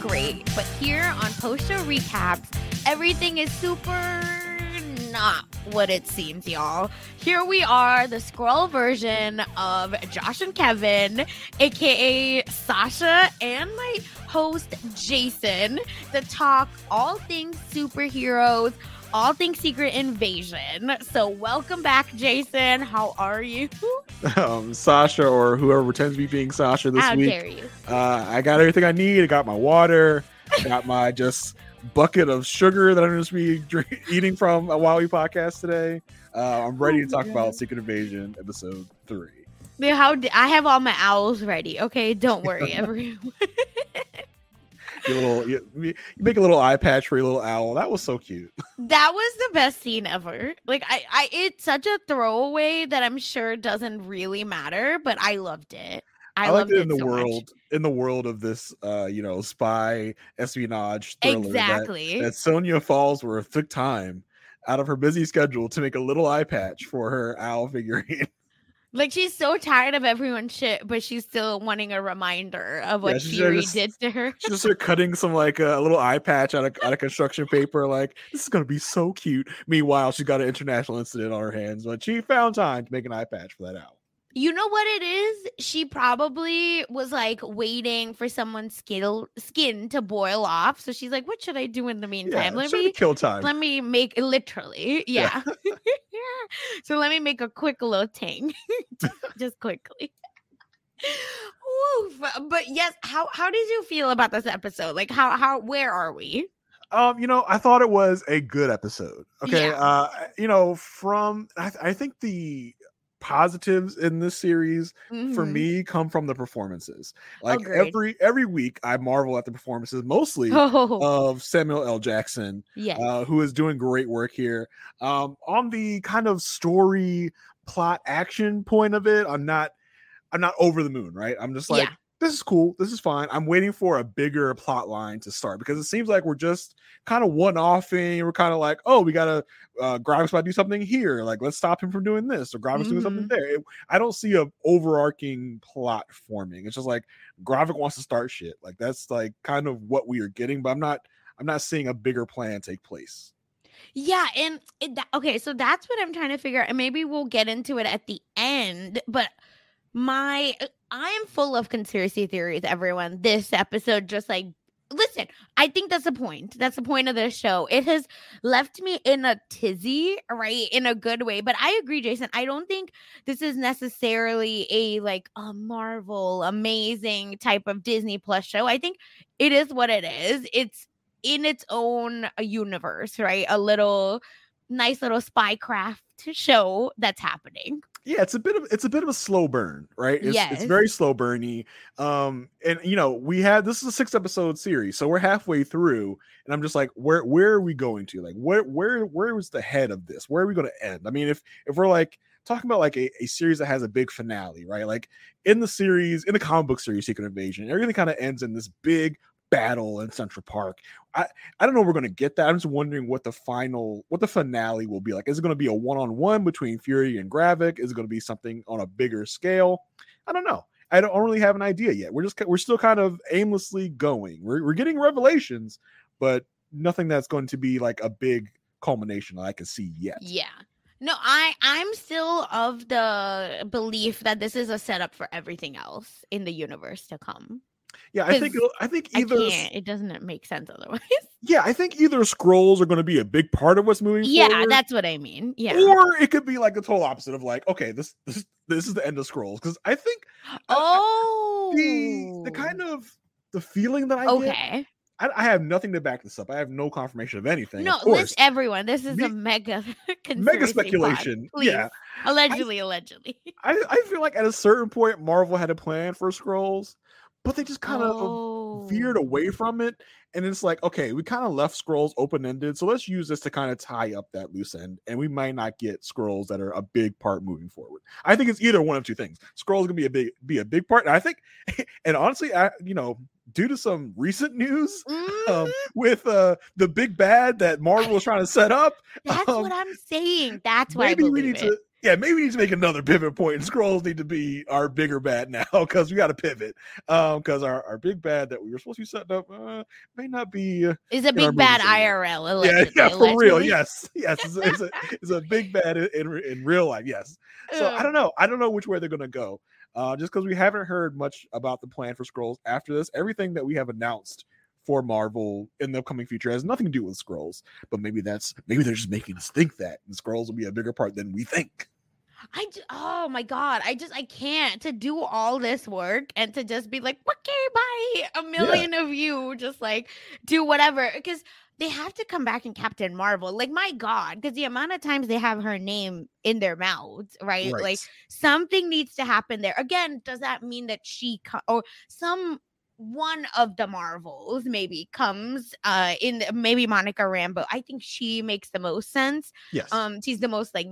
Great, but here on Post Show Recaps, everything is super not what it seems, y'all. Here we are, the Skrull version of Josh and Kevin, aka Sasha, and my host Jason, to talk all things superheroes, all things Secret Invasion. So, welcome back, Jason. How are you? um, Sasha or whoever pretends to be being Sasha this How week. dare you? Uh, I got everything I need. I got my water. I got my just bucket of sugar that I'm just be drink- eating from a Wowie podcast today. Uh, I'm ready Oh to talk my about Secret Invasion episode three. How d- I have all my owls ready. Okay, don't worry, everyone. Your little, you, you make a little eye patch for your little owl. That was so cute. that was the best scene ever. Like I, I, it's such a throwaway that I'm sure doesn't really matter, but I loved it. I, I, loved it in the so much. world, in the world of this, uh, you know, spy espionage thriller. that- Exactly. That, Sonya Falsworth took time out of her busy schedule to make a little eye patch for her owl figurine. Like she's so tired of everyone's shit, but she's still wanting a reminder of what Yeah, Fury just- did to her. She's just cutting some like a little eye patch out of, out of construction paper. Like this is gonna be so cute. Meanwhile, she's got an international incident on her hands, but she found time to make an eye patch for that owl. You know what it is? She probably was like waiting for someone's skin skin to boil off. So she's like, "What should I do in the Yeah, meantime? let me kill time. let me make literally yeah, so let me make a quick little ting just quickly Oof. but yes how how did you feel about this episode like how how where are we Um, you know, I thought it was a good episode. Okay, Yeah. uh, you know, from I, I think the positives in this series for Mhm. me come from the performances. Like Agreed. every every week, I marvel at the performances, mostly oh of Samuel L. Jackson, yes uh, who is doing great work here. Um, on the kind of story, plot, action point of it, I'm not, I'm not over the moon, right? I'm just like, Yeah. This is cool, this is fine. I'm waiting for a bigger plot line to start because it seems like we're just kind of one-offing. We're kind of like, oh, we gotta, uh, Gravik about to do something here. Like, let's stop him from doing this, or Gravik doing something Mhm. there. It- I don't see a overarching plot forming. It's just like Gravik wants to start shit. Like that's like kind of what we are getting, but I'm not. I'm not seeing a bigger plan take place. Yeah, and it, okay, so that's what I'm trying to figure out, and maybe we'll get into it at the end. But my, I am full of conspiracy theories. Everyone, this episode just like, listen, I think that's the point. That's the point of this show. It has left me in a tizzy, right, in a good way. But I agree, Jason. I don't think this is necessarily a like a Marvel amazing type of Disney Plus show. I think it is what it is. It's in its own universe, right? A little nice little spy spycraft show that's happening. Yeah, it's a bit of it's a bit of a slow burn, right? It's, it's very slow burny. Um, and you know, we had this is a six episode series, so we're halfway through, and I'm just like, where where are we going to? Like, where where where was the head of this? Where are we going to end? I mean, if if we're like talking about like a, a series that has a big finale, right? Like in the series, in the comic book series, Secret Invasion, everything kind of ends in this big battle in Central Park. I I don't know we're gonna get that. I'm just wondering what the final what the finale will be like. Is it gonna be a one-on-one between Fury and Gravik? Is it gonna be something on a bigger scale? I don't know. I don't really have an idea yet. We're just we're still kind of aimlessly going. We're we're getting revelations, but nothing that's going to be like a big culmination I can see yet. Yeah. No, I I'm still of the belief that this is a setup for everything else in the universe to come. Yeah, I think I think either I it doesn't make sense otherwise. Yeah, I think either Skrulls are going to be a big part of what's moving yeah, forward. that's what I mean. Yeah. Or it could be like the total opposite of like, okay, this this this is the end of Skrulls because I think oh the the kind oh. of the feeling that I get okay. I, I have nothing to back this up. I have no confirmation of anything. No, of course. this everyone. This is Me- a mega mega conspiracy pod, speculation. Yeah, Allegedly, allegedly. I, I feel like at a certain point Marvel had a plan for Skrulls, but they just kind of oh. veered away from it. And it's like, okay, we kind of left Skrulls open ended. So let's use this to kind of tie up that loose end. And we might not get Skrulls that are a big part moving forward. I think it's either one of two things. Skrulls gonna be a big be a big part. And I think, and honestly, I you know, due to some recent news um, Mhm. with uh the big bad that Marvel was trying to set up, That's um, what I'm saying. That's why I maybe we believe need it. to yeah maybe we need to make another pivot point and Skrulls need to be our bigger bad now because we got to pivot um because our, our big bad that we were supposed to be setting up uh, may not be uh, Is a big bad anymore. IRL. yeah Allegedly, yeah for real yes yes it's, a- it's a it's a big bad in, in, in real life yes so i don't know i don't know which way they're gonna go uh just because we haven't heard much about the plan for Skrulls after this everything that we have announced for Marvel in the upcoming future has nothing to do with Skrulls, but maybe that's maybe they're just making us think that and Skrulls will be a bigger part than we think. I j- oh my god, I just I can't to do all this work and to just be like, okay, bye, a million of you just like do whatever because they have to come back in Captain Marvel. Like my god, because the amount of times they have her name in their mouths, right? Like something needs to happen there. Again, does that mean that she co- or some one of the Marvels maybe comes uh in the- maybe Monica Rambeau. I think she makes the most sense yes. um she's the most like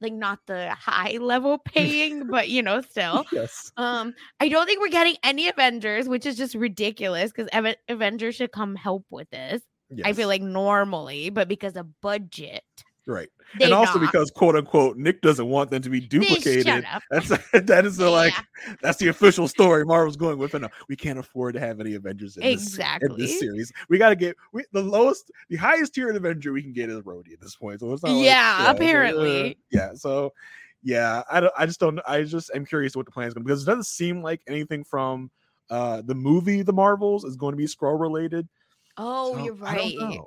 like not the high level paying but you know still. Yes. um i don't think we're getting any avengers which is just ridiculous because avengers should come help with this i feel like normally but because of budget right. they and also not. because quote unquote Nick doesn't want them to be duplicated. That's that is the like that's the official story Marvel's going with. And we can't afford to have any Avengers in this, in this series. We got to get we, the lowest, the highest tier of Avenger we can get is Rhodey at this point. So it's not like, Yeah, apparently. uh, yeah. So yeah, I don't. I just don't. I just am curious what the plan is going to because it doesn't seem like anything from uh the movie The Marvels is going to be Skrull related. oh So, you're right.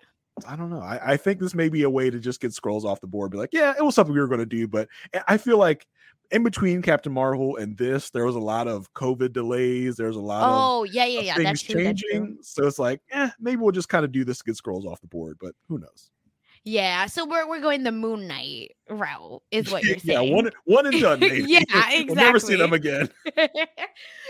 I don't know. I, I think this may be a way to just get Skrulls off the board. Be like, yeah, it was something we were going to do, but I- feel like in between Captain Marvel and this, there was a lot of COVID delays. There's a lot of oh yeah yeah yeah things that's true, that's changing. So it's like, eh, maybe we'll just kind of do this to get Skrulls off the board, but who knows? yeah so we're, we're going the moon knight route is what you're saying. yeah, one one and done. Maybe. Yeah, We'll never see them again.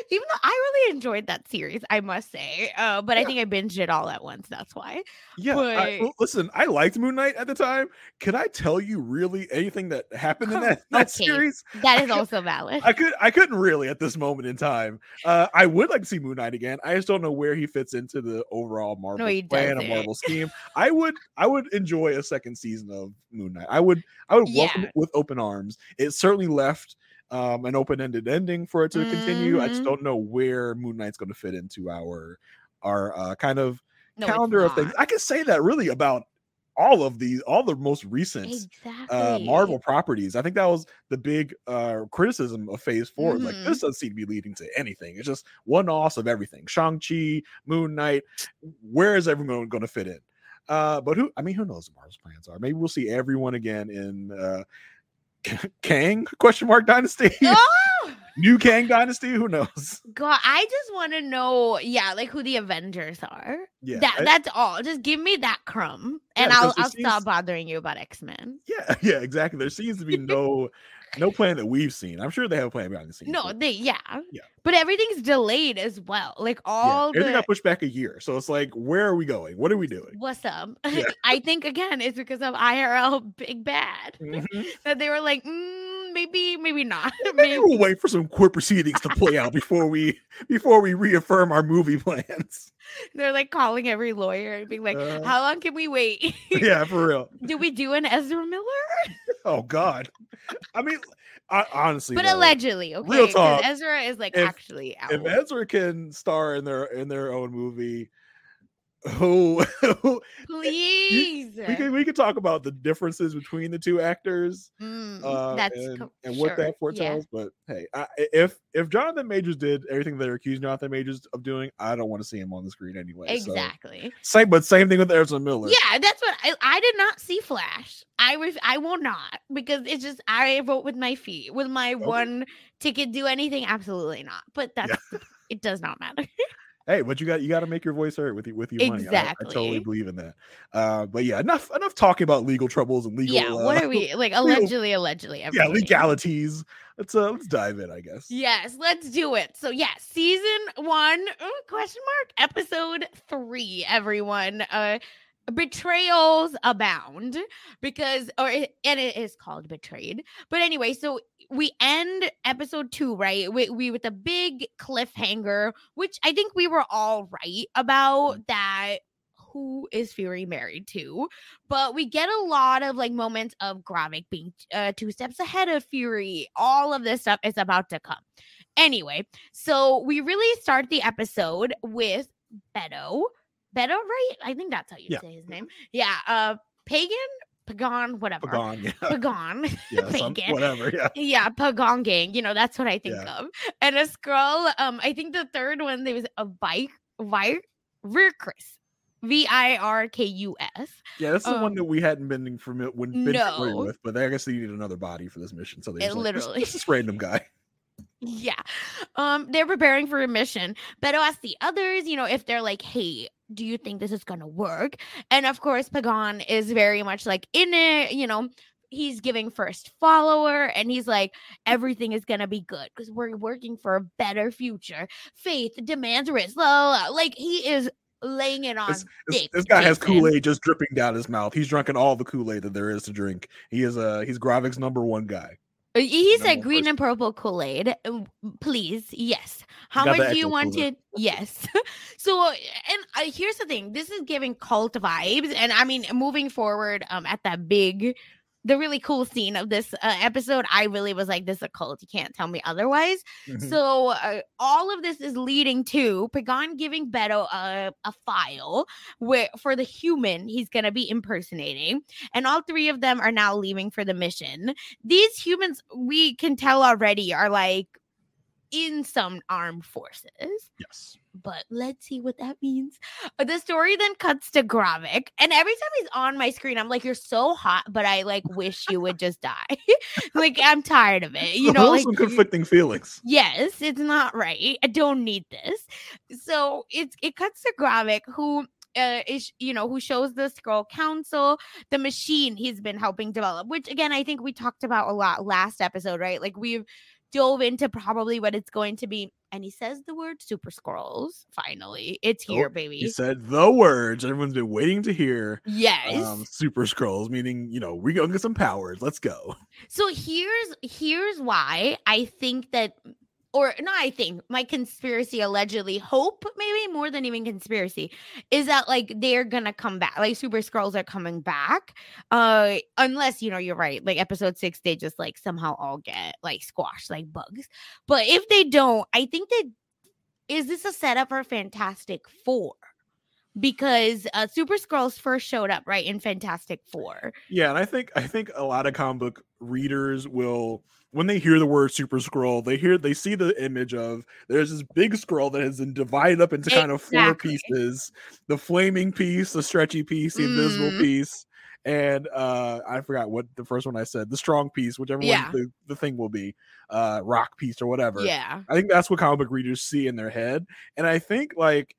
Even though I really enjoyed that series, I must say. Uh, but I think I binged it all at once. That's why. Yeah, I, But- l- listen, I liked Moon Knight at the time. Can I tell you really anything that happened in that, that Okay. series? That I is also valid. I could I couldn't really at this moment in time. Uh, I would like to see Moon Knight again. I just don't know where he fits into the overall Marvel he plan, a. Marvel scheme. I would I would enjoy a second season of Moon Knight. I would I would Yeah. it with open arms. It certainly left um, an open-ended ending for it to continue. I just Mhm. don't know where Moon Knight's going to fit into our our uh, kind of No, calendar of things. I can say that really about all of these, all the most recent Exactly. uh Marvel properties. I think that was the big uh criticism of phase 4 Like Mhm. this doesn't seem to be leading to anything. It's just one offs of everything. Shang-Chi, Moon Knight. Where is everyone going to fit in? Uh, but who I mean, who knows what Marvel's plans are? Maybe we'll see everyone again in uh Kang question mark dynasty. Oh New Kang dynasty. Who knows? God, I just want to know, yeah, like who the Avengers are. Yeah. that I- that's all. Just give me that crumb, and Yeah, I'll I'll stop bothering you about X Men. yeah, yeah, exactly. There seems to be no no plan that we've seen. I'm sure they have a plan behind the scenes. No, but- they yeah, Yeah. But everything's delayed as well. Like yeah, all everything the got pushed back a year. So it's like, where are we going? What are we doing? what's up? Yeah. I think again it's because of IRL Big Bad Mhm. that they were like, mm, maybe, maybe not. Maybe maybe. we'll wait for some court proceedings to play out before we before we reaffirm our movie plans. They're like calling every lawyer and being like, Uh. how long can we wait? yeah, for real. do we do an Ezra Miller? Oh God. I mean, I, honestly, but though, allegedly, okay. real talk, Ezra is like if- actually out. if Ezra can star in their in their own movie, who, who Please. we could we could talk about the differences between the two actors Mm, uh, that's and, co- and what sure, that yeah. But hey, I, if if Jonathan Majors did everything they're accusing Jonathan Majors of doing, I don't want to see him on the screen anyway. so- Exactly. Same, but same thing with Ezra Miller. Yeah, that's what I, I did not see Flash. I ref, I will not because it's just I vote with my feet. With my one ticket, do anything? Absolutely not. But that's it does not matter. Hey, but you got you got to make your voice heard with your with your money. I- I, totally believe in that. Uh, but yeah, enough enough talking about legal troubles and legal. yeah, what uh, are we like? Allegedly, allegedly. Yeah, legalities. Let's uh let's dive in. I guess. Yes, let's do it. So yeah, season one question mark episode three. Everyone, uh, betrayals abound because, or it, and it is called betrayed. But anyway, so we end episode two right. We, we with a big cliffhanger, which I think we were all right about that. Who is Fury married to? But we get a lot of like moments of Gravik being uh, two steps ahead of Fury. All of this stuff is about to come. Anyway, so we really start the episode with Beto. Beto, right? I think that's how you Yeah. say his name. Yeah. Uh, Pagan, Pagan, whatever. Pagon, yeah, Pagan. yeah, some, whatever, yeah. Yeah, Pagon gang. You know, that's what I think Yeah. of. And a Skrull. Um, I think the third one there was a bike, Vi Virkus. V I R K U S. Yeah, that's the one Um, that we hadn't been familiar, been familiar no. with, but I guess they needed another body for this mission, so they just like, just- literally- just this random guy. Yeah. Um, they're preparing for a mission. Beto asks the others, you know, if they're like, hey, do you think this is gonna work? And of course, Pagan is very much like in it, you know. He's giving first follower and he's like, everything is gonna be good because we're working for a better future. Faith demands risk. La, la, la. Like he is laying it on This, this, thick, this guy has Kool Aid just dripping down his mouth. He's drunken all the Kool Aid that there is to drink. He is uh he's Gravik's number one guy. Uh, He said green person. and purple Kool Aid. Please, yes. How much do you want it? Yes. so, uh, and uh, here's the thing: this is giving cult vibes, and I mean, moving forward, um, at that big, the really cool scene of this uh, episode, I really was like, "This is a cult. You can't tell me otherwise." Mhm. So uh, all of this is leading to Pagan giving Beto a, a file where for the human he's gonna be impersonating, and all three of them are now leaving for the mission. These humans we can tell already are like in some armed forces. yes. But let's see what that means. Uh, The story then cuts to Gravik, and every time he's on my screen, I'm like, "You're so hot," but I like wish you would just die. like I'm tired of it. You know, like some conflicting feelings. Yes, it's not right. I don't need this. So it's it cuts to Gravik, who uh, is you know who shows the Skrull council the machine he's been helping develop. Which again, I think we talked about a lot last episode, right? Like we've dove into probably what it's going to be, and he says the word super Skrulls. Finally, it's Oh, baby He said the words everyone's been waiting to hear. Yes. Um, super Skrulls, meaning you know we're gonna get some powers. Let's go. So here's here's why I think that or not I think my conspiracy allegedly hope maybe more than even conspiracy is that like they're gonna come back like super Skrulls are coming back uh unless you know you're right like episode 6 they just like somehow all get like squashed like bugs. But if they don't I think that is this a setup for Fantastic 4 because uh super Skrulls first showed up right in Fantastic 4 Yeah, and I think I think a lot of comic book readers will when they hear the word super Skrull, they hear they see the image of there's this big Skrull that has been divided up into kind of four pieces. The flaming piece, the stretchy piece, the invisible Mhm. piece, and uh I forgot what the first one I said, the strong piece, whichever Yeah. one the, the thing will be, uh rock piece or whatever. yeah I think that's what comic book readers see in their head. And I think like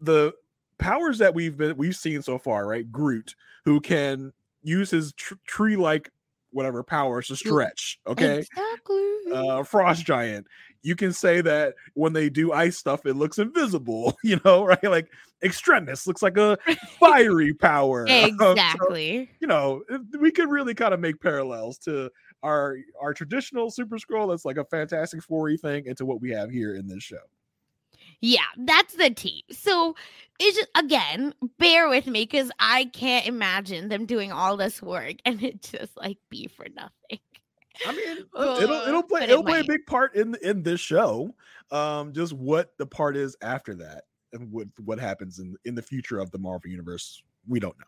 the powers that we've been we've seen so far, right? Groot, who can use his tr- tree-like whatever powers to stretch. Okay, Exactly. uh, frost giant. You can say that when they do ice stuff, it looks invisible. You know, right? Like extremis looks like a fiery power. Um, so, exactly. you know, we could really kind of make parallels to our our traditional Super Skrull that's like a Fantastic Four thing, into what we have here in this show. Yeah, that's the tea. So it's just again, bear with me because I can't imagine them doing all this work and it just like be for nothing. I mean, it'll it'll Uh, play but it it'll play a big part in in this show. Um, just what the part is after that, and what what happens in in the future of the Marvel universe, we don't know.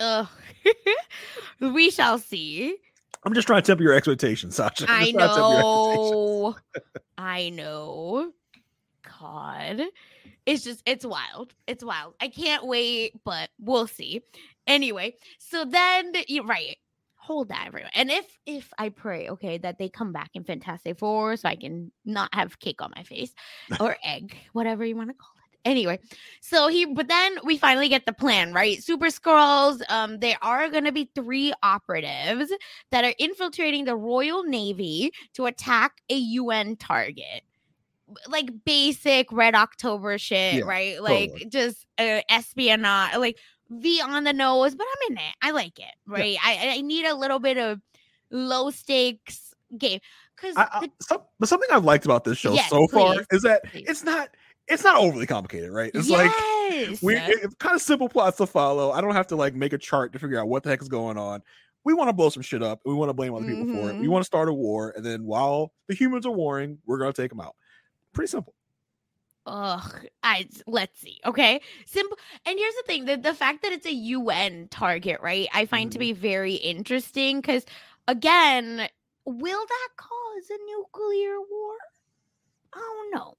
Ugh. we shall see. I'm just trying to temper your expectations, Sasha. I just trying to temper your expectations. know. I know. God. It's just it's wild. It's wild. I can't wait, but we'll see. Anyway, so then you're right. Hold that everyone. And if if I pray, okay, that they come back in Fantastic Four so I can not have cake on my face or egg, whatever you want to call it. Anyway, so he but then we finally get the plan, right? Super Skrulls, um, there are gonna be three operatives that are infiltrating the Royal Navy to attack a UN target. Like basic Red October shit, Yeah, right? Like totally. just uh, espionage, like V on the nose, but I'm in it. I like it, right? I, I need a little bit of low stakes game because I, I, some, but something I've liked about this show Yes, so far please, is that please. it's not it's not overly complicated, right? It's like we it- it's kind of simple plots to follow. I don't have to like make a chart to figure out what the heck is going on. We want to blow some shit up. We want to blame other people for it. We Mhm. want to start a war, and then while the humans are warring, we're gonna take them out. Pretty simple. Ugh, I let's see. Okay, simple. And here's the thing: the the fact that it's a UN target, right? I find to Mhm. be very interesting because, again, will that cause a nuclear war? I don't know,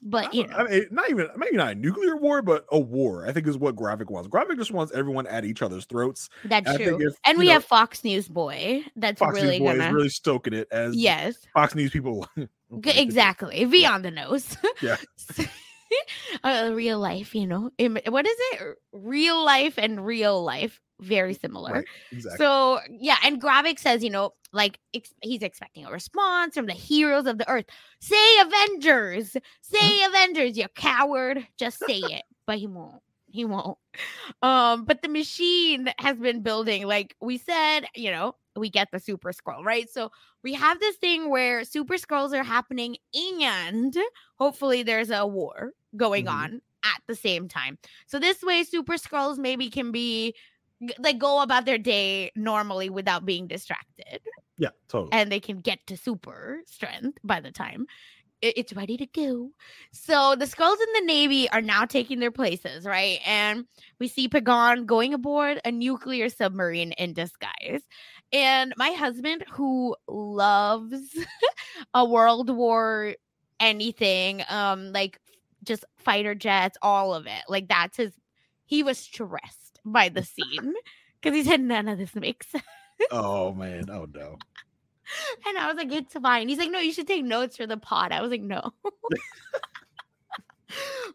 but you know, I mean, not even maybe not a nuclear war, but a war. I think is what Gravik wants. Gravik just wants everyone at each other's throats. that's think true. if, and we know, have Fox News Boy. That's Fox really News Boy gonna. is really stoking it as yes, Fox News people. Okay, exactly. V on the nose. Yeah. uh, real life, you know. What is it? Real life and real life, very similar. Right, exactly. So yeah, and Gravik says, you know, like ex- he's expecting a response from the heroes of the earth. Say Avengers, say Avengers, you coward. Just say it, but he won't. He won't. Um, but the machine has been building, like we said, you know, we get the super Skrull, right? So we have this thing where super Skrulls are happening, and hopefully there's a war going Mhm. on at the same time. So this way, super Skrulls maybe can be like go about their day normally without being distracted yeah, totally. and they can get to super strength by the time it's ready to go. So the Skrulls in the Navy are now taking their places, right? And we see Pagan going aboard a nuclear submarine in disguise. And my husband, who loves a World War anything, um, like just fighter jets, all of it, like that's his. He was stressed by the scene because he said none of this makes sense. oh man, oh no. And I was like, it's fine. He's like, no, you should take notes for the pod. I was like, no.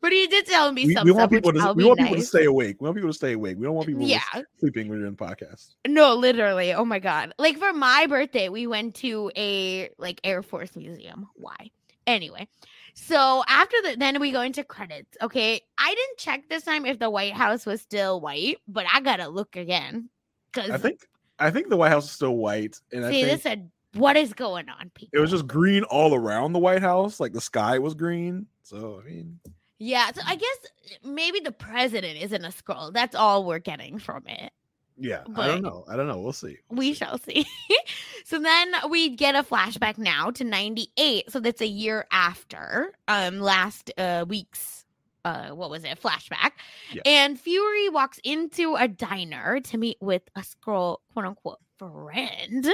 but he did tell me We, some we stuff, want people to we want people to stay awake. We want people to stay awake. We don't want people Yeah. sleeping when you're in podcast. No, literally. Oh my god. Like for my birthday, we went to a like Air Force museum. Why? Anyway. So after the then we go into credits. Okay. I didn't check this time if the White House was still white, but I gotta look again. Cause I think I think the White House is still white, and I see think this said what is going on, people? it was just green all around the White House. Like the sky was green. So I mean, Yeah, so I guess maybe the president isn't a Skrull. That's all we're getting from it. yeah, I don't know. I don't know. We'll see. We'll We see. shall see. so then we get a flashback now to 98. So that's a year after um last uh week's uh what was it? Flashback. Yeah. And Fury walks into a diner to meet with a Skrull quote unquote friend.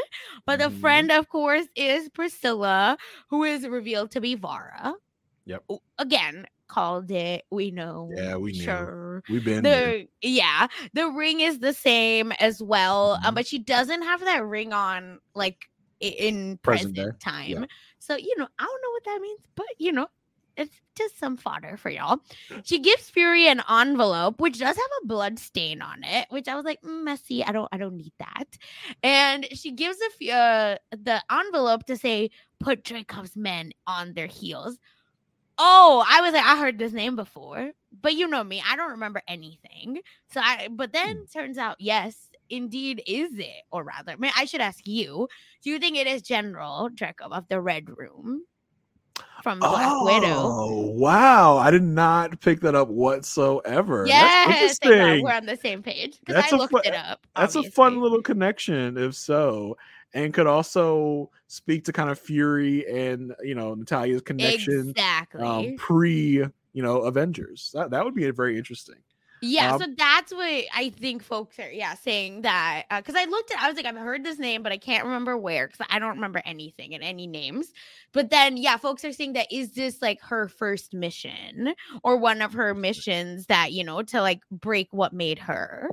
But the Mhm. friend of course is Priscilla who is revealed to be Vara. Yep. Again, called it. We know. Yeah, we knew. Sure We've been there. yeah the ring is the same as well uh, Mhm. but she doesn't have that ring on like in Present present, time so you know i don't know what that means but you know it's just some fodder for y'all. She gives fury an envelope which does have a blood stain on it which i was like "Mm, messy. I don't i don't need that. And she gives a f- uh, the envelope to say put Dreykov's men on their heels. Oh, I was like, I heard this name before, but you know me, I don't remember anything. So I, but then turns out, yes, indeed, is it, or rather, I, mean, I should ask you: Do you think it is General Dreykov of the Red Room? From Black Widow. Oh wow! I did not pick that up whatsoever. Yes, That's interesting. we're on the same page because I looked fu- it up. That's a fun little connection, if so, and could also speak to kind of Fury and you know Natalia's connection Exactly. um, pre you know Avengers. That that would be very interesting. Yeah, Um, so that's what I think folks are, yeah, saying that because I looked at, I was like, I've heard this name, but I can't remember where because I don't remember anything and any names. But then, yeah, folks are saying that is this like her first mission or one of her missions that you know to like break what made her?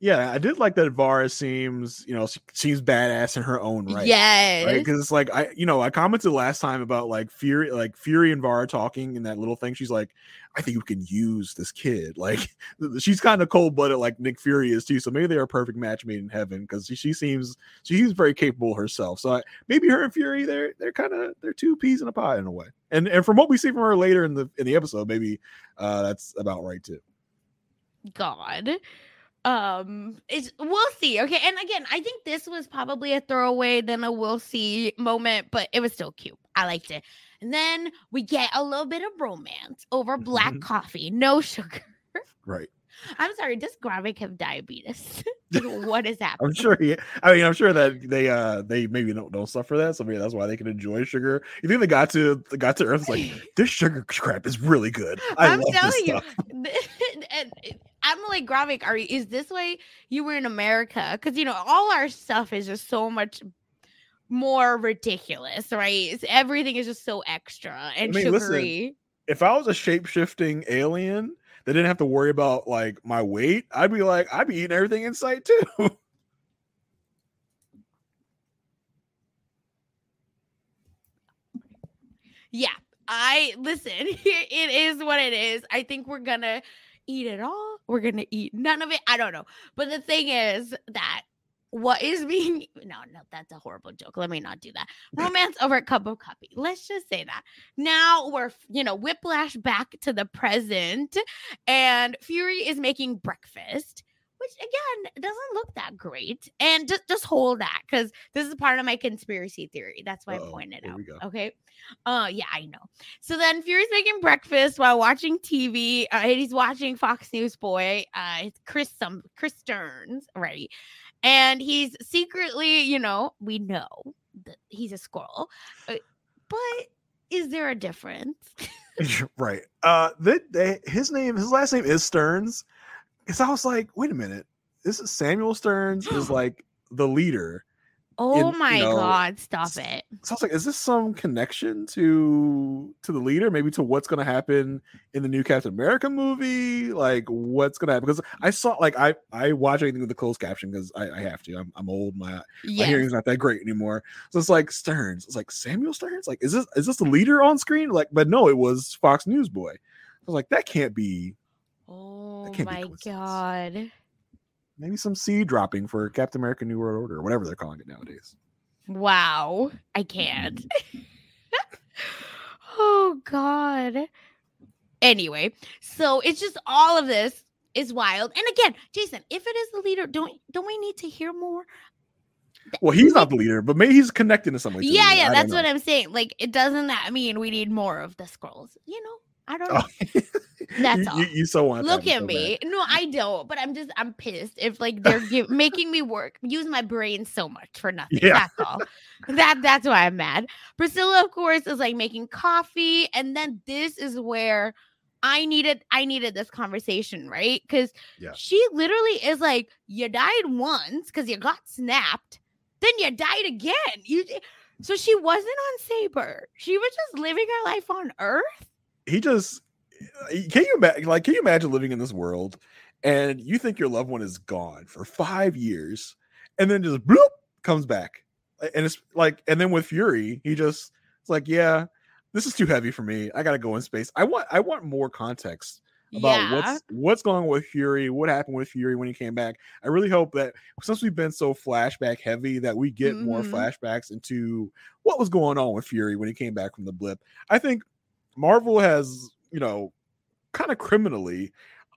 Yeah, I did like that. Vara seems you know she seems badass in her own right. yes, right because it's like i you know i commented last time about like fury like fury and vara talking and that little thing she's like i think we can use this kid like she's kind of cold-blooded like nick fury is too so maybe they're a perfect match made in heaven because she, she seems she seems very capable herself so I, maybe her and fury they're they're kind of they're two peas in a pod in a way and and from what we see from her later in the in the episode maybe uh that's about right too God. Um, it's we'll see. Okay, and again, I think this was probably a throwaway than a we'll see moment, but it was still cute. I liked it. And then we get a little bit of romance over black Mhm. coffee, no sugar. right I'm sorry, does Gravik have diabetes? What is happening? I'm sure. He, I mean, I'm sure that they uh they maybe don't don't suffer that, so maybe that's why they can enjoy sugar. You think they got to they got to Earth like this sugar crap is really good. I this telling you, I'm like Gravik. Are you- is this way you were in America? Because you know all our stuff is just so much more ridiculous, right? It's, everything is just so extra and mean, listen, sugary. If I was a shape shifting alien that didn't have to worry about like my weight, I'd be like I'd be eating everything in sight too. Yeah, I listen. It is what it is. I think we're gonna eat it all. We're gonna eat none of it. I don't know. But the thing is that what is being no, no, that's a horrible joke. Let me not do that. Romance over a cup of coffee. Let's just say that. Now we're you know whiplash back to the present, and Fury is making breakfast. Which again doesn't look that great, and just just hold that because this is part of my conspiracy theory. That's why I Uh-oh, pointed out. Okay, uh, yeah, I know. So then Fury's making breakfast while watching TV. Uh, and he's watching Fox News Boy. Uh, it's Chris some Chris Stearns, right? And he's secretly, you know, we know that he's a squirrel, uh, but is there a difference? right. Uh, that they, his name, his last name is Stearns. Because I was like, wait a minute, this is Samuel Stearns is like the leader. Oh In- my you know, God! Stop it. So I was like, is this some connection to to the leader? Maybe to what's gonna happen in the new Captain America movie? Like what's gonna happen? Because I saw like I I watch anything with the closed caption because I, I have to. I'm I'm old. My my hearing's not that great anymore. So it's like Stearns. It's like Samuel Stearns. Like, is this is this the leader on screen? Like, but no, it was Fox News boy. I was like, that can't be Oh my. God! Maybe some seed dropping for Captain America New World Order or whatever they're calling it nowadays. Wow, I can't. Mm-hmm. oh God. Anyway, so it's just all of this is wild. And again, Jason, if it is the leader, don't don't we need to hear more? Well, he's not the leader, but maybe he's connected in some way. to the Yeah, yeah, that's know. what I'm saying. Like, it doesn't that mean we need more of the Skrulls? You know, I don't oh, know. Oh. That's you, all. You, you so want Look at so me. bad. No, I don't. But I'm just I'm pissed if like they're give, making me work, use my brain so much for nothing. Yeah. That's all. That that's why I'm mad. Priscilla, of course, is like making coffee, and then this is where I needed I needed this conversation, right? Because Yeah. she literally is like, you died once because you got snapped, then you died again. You eh, so she wasn't on Saber. She was just living her life on Earth. He just can you imagine? Like, can you imagine living in this world and you think your loved one is gone for five years, and then just bloop comes back, and it's like, and then with Fury, he just it's like, yeah, this is too heavy for me. I gotta go in space. I want I want more context about yeah. what's what's going on with Fury, what happened with Fury when he came back. I really hope that since we've been so flashback heavy that we get more Mhm. flashbacks into what was going on with Fury when he came back from the blip. I think Marvel has, you know, kind of criminally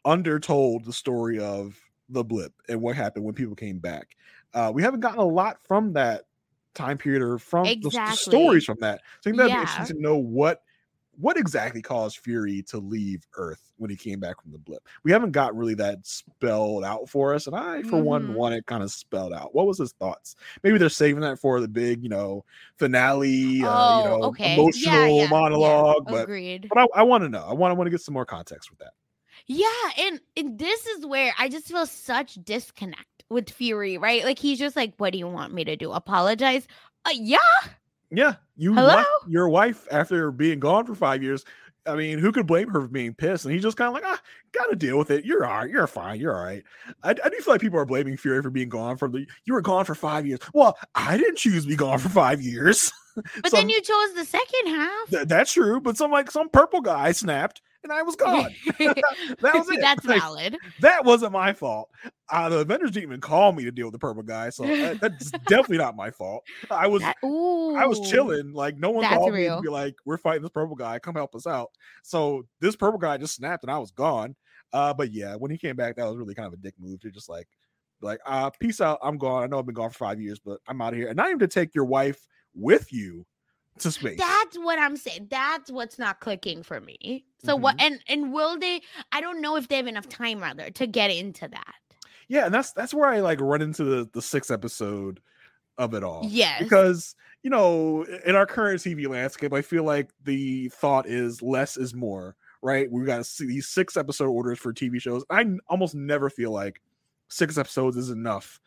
undertold the story of the blip and what happened when people came back. Uh, we haven't gotten a lot from that time period or from the the stories from that. So I think that'd be interesting to know what what exactly caused Fury to leave Earth when he came back from the blip? We haven't got really that spelled out for us, and I, for one, Mhm. want it kind of spelled out. What was his thoughts? Maybe they're saving that for the big, you know, finale, uh, oh, you know, okay. emotional yeah, yeah, monologue. Yeah, but agreed. but I, I want to know. I want to want to get some more context with that. Yeah, and and this is where I just feel such disconnect with Fury, right? Like he's just like, "What do you want me to do? Apologize?" Uh, yeah, Yeah, you Hello? left your wife after being gone for five years. I mean, who could blame her for being pissed? And he's just kind of like, ah, gotta deal with it. You're all right. You're fine. You're all right. I, I do feel like people are blaming Fury for being gone from the. You were gone for five years. Well, I didn't choose to be gone for five years. but Some- then you chose the second half. Th- that's true. But some like some purple guy snapped, and I was gone. that was it. That's Like, valid. that wasn't my fault. Uh, the Avengers didn't even call me to deal with the purple guy, so that, that's definitely not my fault. I was That, I was chilling. Like no one That's called me to be like, "We're fighting this purple guy. Come help us out." So this purple guy just snapped, and I was gone. Uh, but yeah, when he came back, that was really kind of a dick move to just like, like, uh, peace out. I'm gone. I know I've been gone for five years, but I'm out of here. And not even to take your wife with you to space. That's what I'm saying. That's what's not clicking for me. So what? Mm-hmm. And and will they? I don't know if they have enough time rather to get into that. yeah, and that's that's where I like run into the the sixth episode of it all. Yes. because you know in our current tv landscape i feel like the thought is less is more right We've got to see these six episode orders for tv shows i almost never feel like six episodes is enough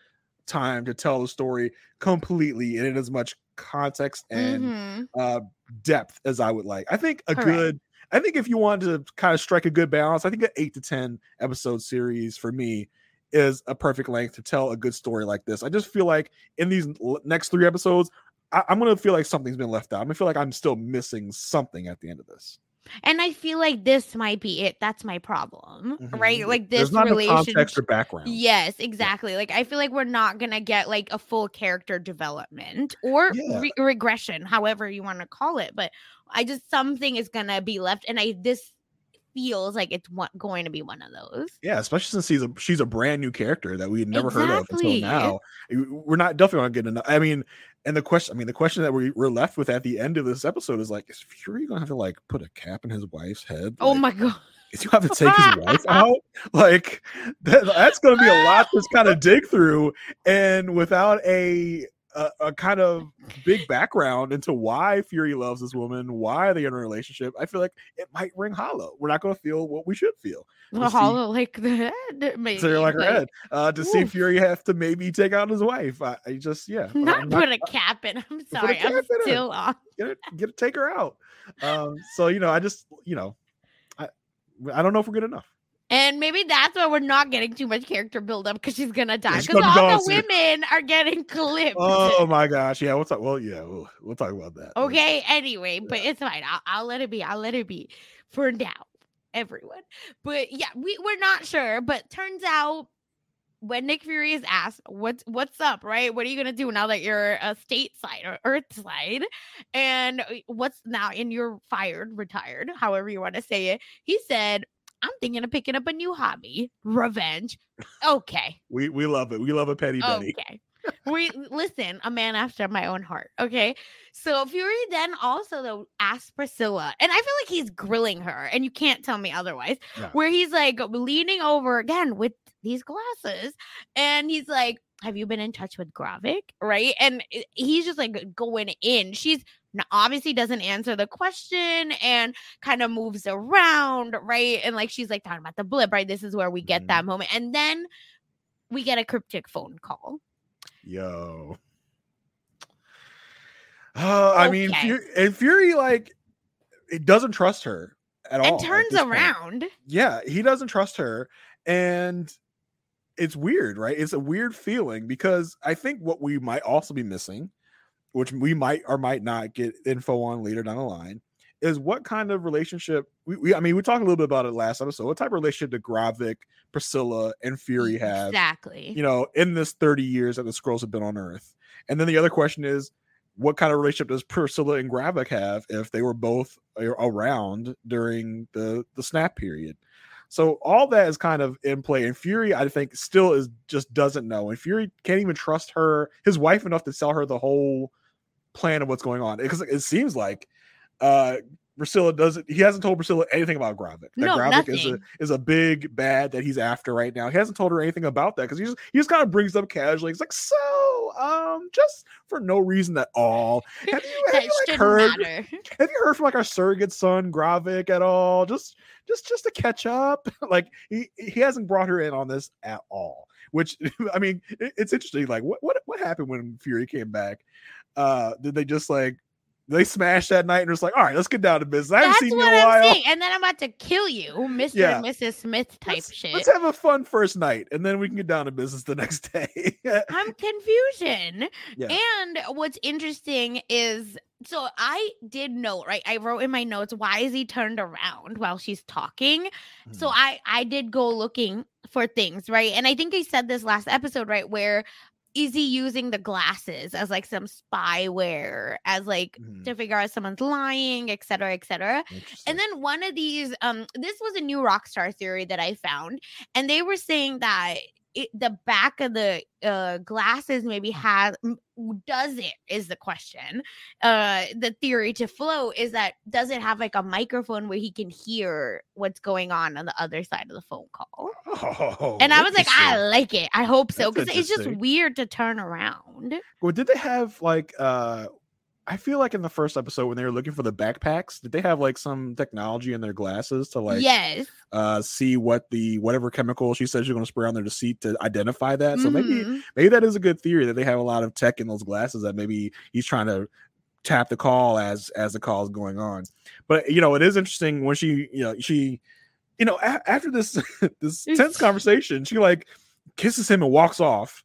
time to tell the story completely and in as much context and Mhm. uh depth as i would like. I think a good i think if you wanted to kind of strike a good balance i think an eight to ten episode series for me is a perfect length to tell a good story like this. I just feel like in these next three episodes I, i'm gonna feel like something's been left out. I'm gonna feel like i'm still missing something at the end of this And I feel like this might be it. That's my problem, right? Mhm. Like this there's not relationship. or background Yes, exactly. Like I feel like we're not gonna get like a full character development or Yeah. re- regression, however you want to call it. But I just something is gonna be left, and I this feels like it's one, going to be one of those. yeah especially since she's a she's a brand new character that we had never heard of until now we're not definitely not getting enough i mean and the question i mean the question that we, we're left with at the end of this episode is like is fury gonna have to like put a cap in his wife's head? Oh Like, my god! is you have to take his wife out? Like that, that's gonna be a lot to kind of dig through. And without a, a a kind of big background into why fury loves this woman why they're in a relationship i feel like it might ring hollow we're not gonna feel what we should feel Well, see- hollow like the head, maybe. so like her like, head uh to see oof. fury have to maybe take out his wife i, I just yeah Not not- put a cap in. I'm sorry. I'm her. still on. get it get it take her out um so you know i just you know i i don't know if we're good enough And maybe that's why we're not getting too much character buildup because she's gonna die. Because all the soon. women are getting clipped. Oh my gosh. Yeah, we'll talk. Well, yeah, we'll, we'll talk about that. Okay. Anyway, but it's fine. I'll, I'll let it be. I'll let it be for now, everyone. But yeah, we we're not sure. But turns out when Nick Fury is asked, "What's what's up?" Right? What are you gonna do now that you're a stateside or Earth side? And uh, what's now? And you're fired, retired, however you want to say it. He said, "I'm thinking of picking up a new hobby, revenge." Okay. We we love it. We love a petty Betty. Okay. we listen, a man after my own heart. Okay. So Fury then also though asked Priscilla, and I feel like he's grilling her, and you can't tell me otherwise. Yeah. Where he's like leaning over again with these glasses, and he's like, Have you been in touch with Gravik? Right. And eh, he's just like going in. She's obviously doesn't answer the question and kind of moves around, right? And like she's like talking about the blip, right? This is where we get Mhm. that moment. And then we get a cryptic phone call. Yo. Uh, I mean, Okay. Fury, and Fury like it doesn't trust her at all. and turns this point. around. Yeah, he doesn't trust her, and it's weird, right? It's a weird feeling because I think what we might also be missing, which we might or might not get info on later down the line, is what kind of relationship we, we I mean, we talked a little bit about it last episode. What type of relationship did Gravik, Priscilla, and Fury mm, have? Exactly. you know, in this 30 years that the Skrulls have been on Earth. And then the other question is, what kind of relationship does Priscilla and Gravik have if they were both around during the the snap period? So all that is kind of in play. And Fury, I think, still is just doesn't know. And Fury can't even trust her, his wife, enough to tell her the whole plan of what's going on. Because it seems like uh Priscilla doesn't. He hasn't told Priscilla anything about Gravik. That No, Gravik is a nothing. is a big bad that he's after right now. He hasn't told her anything about that because he just he just kind of brings up casually. He's like, so um, just for no reason at all. Have you, have you like heard? matter. Have you heard from like our surrogate son Gravik at all? Just just just to catch up. like he he hasn't brought her in on this at all. Which I mean, it- it's interesting. Like what what what happened when Fury came back? Uh, did they just like they smashed that night and was like, all right, let's get down to business. I haven't That's seen you what in a while. saying. And then I'm about to kill you, Mr. Yeah. and Mrs. Smith type let's, shit. let's have a fun first night and then we can get down to business the next day. I'm confusion. Yeah. And what's interesting is so I did note, right? I wrote in my notes, why is he turned around while she's talking? So Mhm. I I did go looking for things, right? And I think I said this last episode, right? Where is he using the glasses as like some spyware, as like Mhm. to figure out someone's lying, et cetera, et cetera? And then one of these, um, this was a new Rockstar theory that I found, and they were saying that it, the back of the uh, glasses maybe has m- does it is the question. Uh, the theory to flow is that does it have like a microphone where he can hear what's going on on the other side of the phone call? oh, and I was like, I like it. I hope so because it's just weird to turn around. Well, did they have like uh I feel like in the first episode when they were looking for the backpacks, did they have like some technology in their glasses to like yes. uh see what the whatever chemical she says you're gonna spray on their deceit to identify that? So maybe Mhm. maybe that is a good theory that they have a lot of tech in those glasses that maybe he's trying to tap the call as as the call is going on. But you know, it is interesting when she you know she you know a- after this this tense conversation, she like kisses him and walks off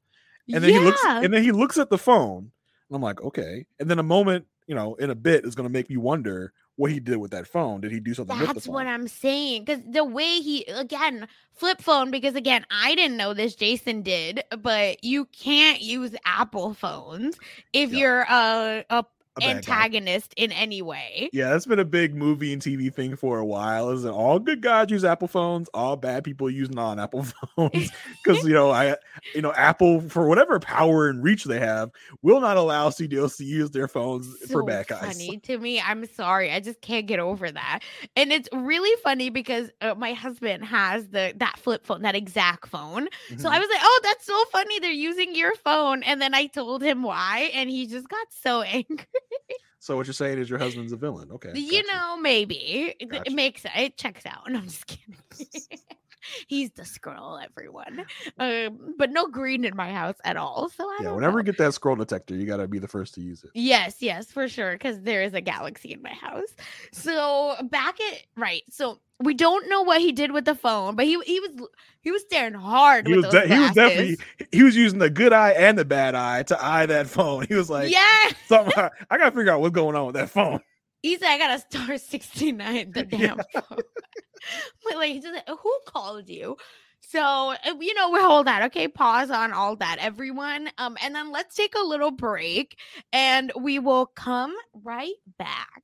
and then he looks and then he looks at the phone and i'm like okay and then a moment you know in a bit is going to make me wonder what he did with that phone did he do something That's what I'm saying. Because the way he, again, flip phone, because again, I didn't know this, Jason did, but you can't use Apple phones if Yeah. you're a, a A bad guy. antagonist in any way. yeah that's been a big movie and tv thing for a while isn't it? all good guys use apple phones all bad people use non-apple phones because you know i you know apple for whatever power and reach they have will not allow cdos to use their phones for bad guys funny to me. I'm sorry. I just can't get over that. And it's really funny because uh, my husband has the that flip phone, that exact phone. So Mhm. I was like, "Oh, that's so funny. They're using your phone." And then I told him why, and he just got so angry. So what you're saying is your husband's a villain okay You gotcha. know, maybe it, Gotcha. it makes it checks out. No, I'm just kidding. He's the Skrull, everyone. Um, but no green in my house at all. So I yeah whenever know. you get that Skrull detector you got to be the first to use it Yes, yes, for sure. Because there is a galaxy in my house. So back at right. So we don't know what he did with the phone, but he he was he was staring hard. he was de- he was definitely he was using the good eye and the bad eye to eye that phone. He was like, yeah. something, I gotta figure out what's going on with that phone. He said, "I got a star sixty nine. The Yeah. damn phone." but like, just who called you? So uh, you know, we hold that. Okay, pause on all that, everyone. Um, and then let's take a little break, and we will come right back.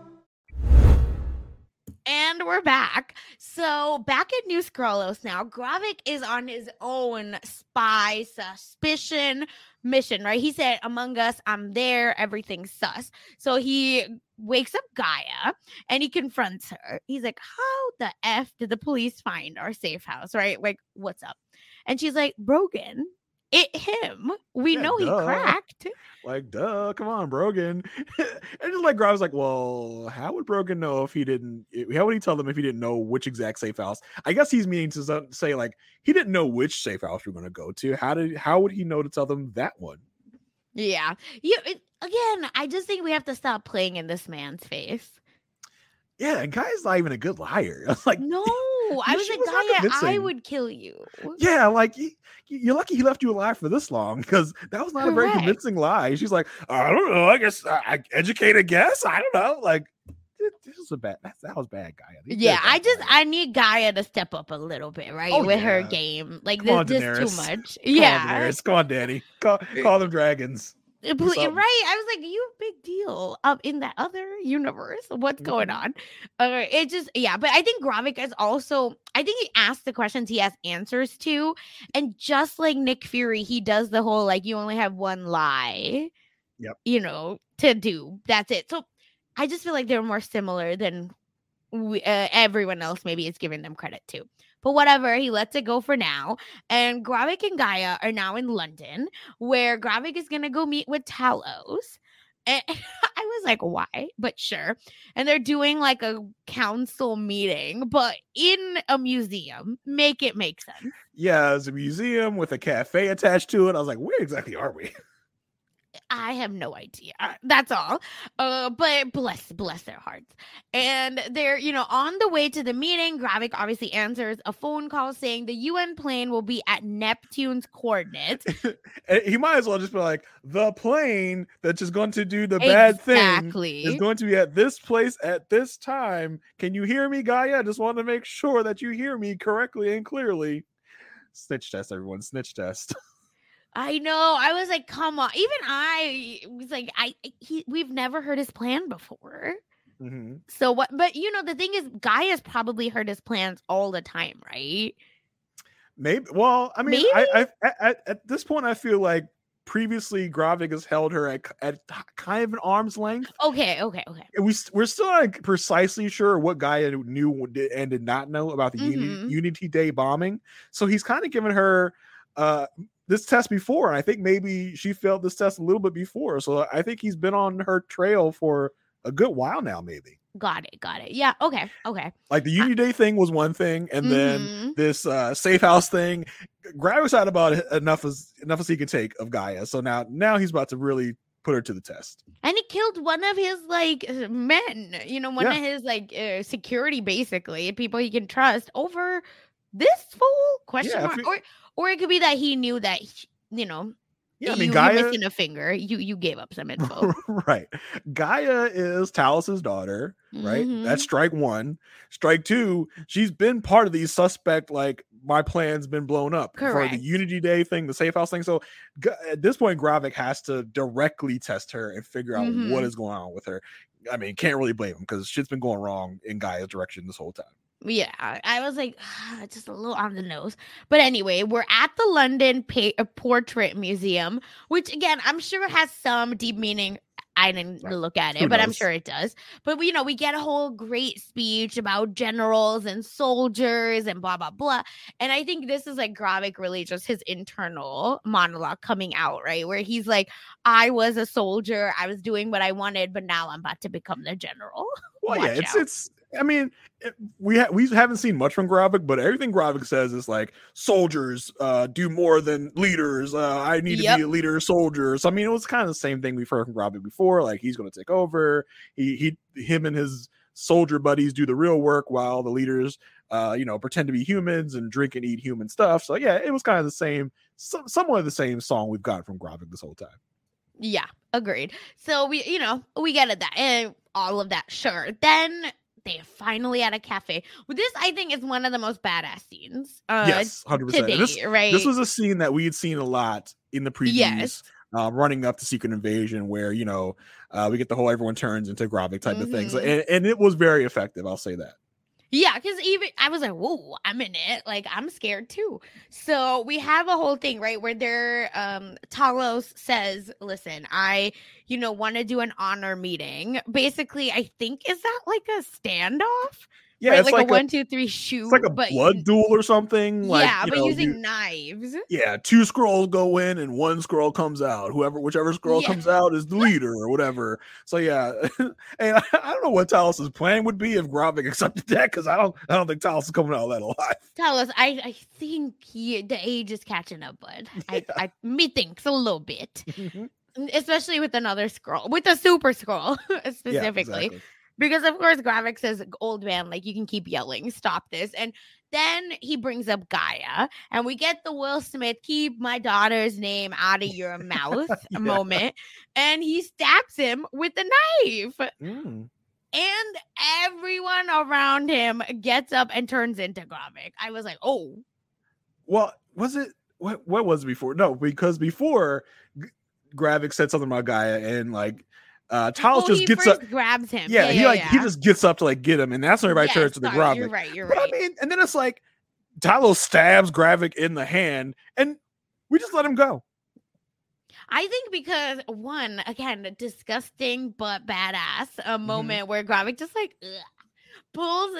And we're back. So back at New Skrullos now, Gravik is on his own spy suspicion mission, right? He said, Among Us, I'm there, everything's sus. So he wakes up Gaia and he confronts her. He's like, How the F did the police find our safe house? Right? Like, what's up? And she's like, Brogan, it him. We Yeah, know he cracked. Like, duh, come on, Brogan. and just like was like, well, how would Brogan know if he didn't? How would he tell them if he didn't know which exact safe house? I guess he's meaning to say like he didn't know which safe house we're going to go to. How did how would he know to tell them that one? Yeah. You it, again, I just think we have to stop playing in this man's face. Yeah, and guy's not even a good liar. I was like, No. I Yeah, was she like, was not Gaia, I would kill you. Yeah, like y- y- you're lucky he left you alive for this long because that was not a very convincing lie. She's like, I don't know. I guess I, I educated guess. I don't know. Like this is a bad. That, that was bad, Gaia. You did Yeah, bad, I just Gaia. I need Gaia to step up a little bit, right? Oh, with her game. Like Come this, is too much. Come on, yeah. Daenerys. come on, Danny. Call, call them dragons. Do ple- something. right i was like you big deal um in that other universe what's going Mhm. on uh, it just yeah but i think gravik is also i think he asks the questions he has answers to and just like nick fury he does the whole like you only have one lie Yep. you know to do that's it so i just feel like they're more similar than we, uh, everyone else maybe is giving them credit to but whatever, he lets it go for now. And Gravik and Gaia are now in London, where Gravik is gonna go meet with Talos. And I was like, why? But sure. And they're doing like a council meeting, but in a museum. Make it make sense. Yeah, it's a museum with a cafe attached to it. I was like, where exactly are we? I have no idea. That's all. Uh, but bless, bless their hearts. And they're, you know, on the way to the meeting. Gravik obviously answers a phone call saying the UN plane will be at Neptune's coordinates. He might as well just be like, the plane that's just going to do the bad thing is going to be at this place at this time. Can you hear me, Gaia? I just want to make sure that you hear me correctly and clearly. Snitch test, everyone. Snitch test. I know. I was like, come on. Even I was like, I he we've never heard his plan before. Mhm. So what? But you know, the thing is, Gaia has probably heard his plans all the time, right? Maybe. Well, I mean, I, I at, at, this point, I feel like previously Gravik has held her at, at kind of an arm's length. Okay, okay, okay. We we're still not precisely sure what Gaia knew and did not know about the Mhm. Unity Day bombing. So he's kind of given her uh this test before, and I think maybe she failed this test a little bit before. So I think he's been on her trail for a good while now. Maybe Got it, got it. Yeah, okay, okay. like the Unity Day thing was one thing, and then Mhm. this uh safe house thing. Gravik's had about it enough as enough as he could take of Gaia. So now now he's about to really put her to the test. and he killed one of his like men, you know, one Yeah. of his like uh, security, basically, people he can trust over this fool? Question Yeah, mark. Or or it could be that he knew that he- you know Yeah, I you, mean you're Gaia. missing a finger. You you gave up some info. right. Gaia is Talos's daughter, right? Mhm. That's strike one. Strike two, she's been part of these suspect, like my plan's been blown up for the Unity Day thing, the safe house thing. So at this point, Gravik has to directly test her and figure out what Mhm. is going on with her. I mean, can't really blame him because shit's been going wrong in Gaia's direction this whole time. Yeah, I was like, just a little on the nose. But anyway, we're at the London pa- uh, Portrait Museum, which again, I'm sure has some deep meaning. I didn't Right. look at it, Who but I'm sure it does. But we, you know, we get a whole great speech about generals and soldiers and blah blah blah. And I think this is like Gravik really just his internal monologue coming out, right? Where he's like, I was a soldier, I was doing what I wanted, but now I'm about to become the general. Well, yeah, it's out. it's. I mean, it, we ha- we haven't seen much from Gravik, but everything Gravik says is like soldiers uh, do more than leaders. Uh, I need to be a leader, soldier. So I mean, it was kind of the same thing we've heard from Gravik before. Like he's going to take over. He he him and his soldier buddies do the real work while the leaders, uh, you know, pretend to be humans and drink and eat human stuff. So yeah, it was kind of the same, some, somewhat of the same song we've got from Gravik this whole time. Yeah, agreed. So we, you know, we get it that and all of that. Sure. Then they're finally at a cafe. Well, This, I think, is one of the most badass scenes. Uh, yes, hundred percent. This right? this was a scene that we had seen a lot in the previews. Yes. uh, running up to Secret Invasion, where you know uh, we get the whole everyone turns into Gravik type of thing. So, Mhm. and, and it was very effective. I'll say that. Yeah, because even I was like, whoa, I'm in it. Like, I'm scared too. So we have a whole thing, right? Where they're um Talos says, listen, I, you know, want to do an honor meeting. Basically, I think is that like a standoff? Yeah, right? it's like, like, a one, two, three shoot. it's like a but blood duel or something. Like, yeah, you but know, using you- knives. yeah, two Skrulls go in and one Skrull comes out. Whoever, whichever Skrull Yeah. comes out is the leader or whatever. So yeah, and I, I don't know what Talos's plan would be if Gravik accepted that because I don't, I don't think Talos is coming out of that alive. Talos. I I think he, the age is catching up, bud. I, Yeah. I methinks a little bit, mm-hmm. especially with another Skrull, with a super Skrull Yeah, specifically. exactly. Because of course, Gravik says, "Old man, like you can keep yelling, stop this." And then he brings up Gaia, and we get the Will Smith keep my daughter's name out of your mouth Yeah. moment, and he stabs him with a knife. Mm. And everyone around him gets up and turns into Gravik. I was like, oh, Well, was it what? What was it before? No, because before Gravik said something about Gaia, and like uh Talos oh, just gets up. grabs him. Yeah, he like he just gets up to like get him, and that's when everybody Yes, turns to the sorry, You're right. You're But right. I mean, and then it's like Talos stabs Gravik in the hand, and we just let him go. I think because one, again, a disgusting but badass a Mm-hmm. moment where Gravik just like pulls.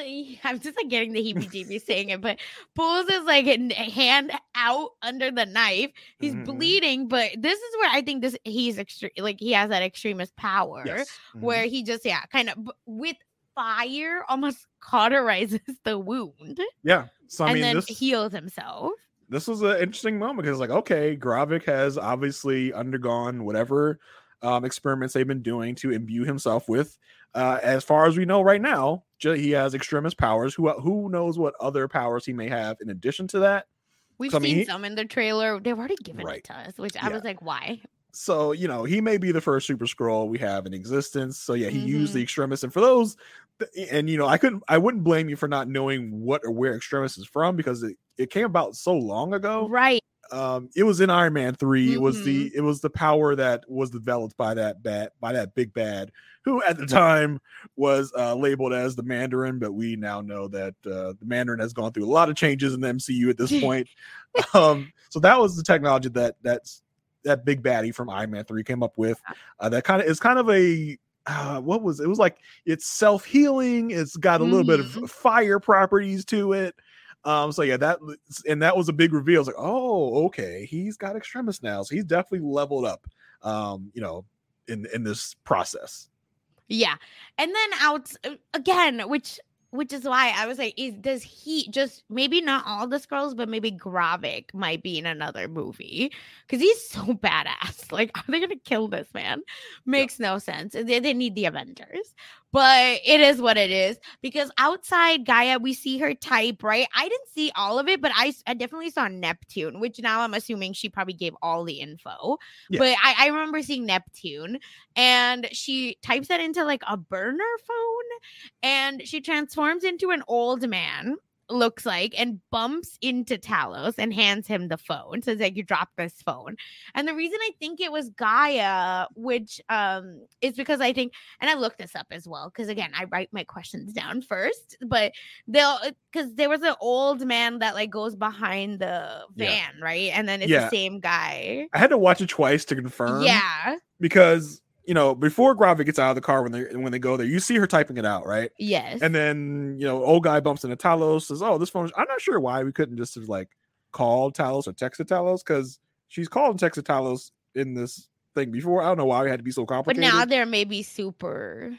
I'm just like getting the heebie-jeebies saying it, but pulls his like n- hand out under the knife. He's Mhm. bleeding, but this is where I think this he's extreme. Like he has that Extremis power Yes. Mhm. where he just yeah, kind of with fire almost cauterizes the wound yeah. So I and mean, then this heals himself. this was an interesting moment because like okay Gravik has obviously undergone whatever um, experiments they've been doing to imbue himself with uh, as far as we know right now he has Extremis powers who who knows what other powers he may have in addition to that We've So, I mean, seen he- some in the trailer. They've already given Right. it to us, which I Yeah. was like, why? so you know he may be the first super Skrull we have in existence so yeah he used Mhm. the Extremis and for those th- and you know i couldn't i wouldn't blame you for not knowing what or where Extremis is from because it, it came about so long ago. Right. um it was in iron man 3 it was the it was the power that was developed by that bad by that big bad who at the time was uh labeled as the mandarin but we now know that uh the mandarin has gone through a lot of changes in the mcu at this point. Um so that was the technology that that's that big baddie from iron man 3 came up with. Uh, that kind of is kind of a uh, what was it was like it's self-healing it's got a little bit Mhm. of fire properties to it um, so yeah, that and that was a big reveal. It's like, oh, okay, he's got extremis now, so he's definitely leveled up. Um, you know, in in this process. Yeah. And then out uh, again, which which is why I was like, is does he just maybe not all the Skrulls, but maybe Gravik might be in another movie because he's so badass. Like, are they gonna kill this man? Makes no sense. They, they need the Avengers, but it is what it is. Because outside Gaia, we see her type, right? I didn't see all of it, but I, I definitely saw Neptune, which now I'm assuming she probably gave all the info. Yeah. But I, I remember seeing Neptune and she types that into like a burner phone and she transforms into an old man looks like and bumps into Talos and hands him the phone says like you dropped this phone and the reason I think it was Gaia which um is because I think and I looked this up as well because again I write my questions down first but they'll because there was an old man that like goes behind the Yeah. van right and then it's Yeah. the same guy I had to watch it twice to confirm. yeah because you know before Gravik gets out of the car when they when they go there, you see her typing it out, right? yes And then you know, old guy bumps into Talos, says, "Oh, this phone." is-" I'm not sure why we couldn't just have like called Talos or texted Talos because she's called and texted Talos in this thing before. I don't know why we had to be so complicated. but now they're maybe super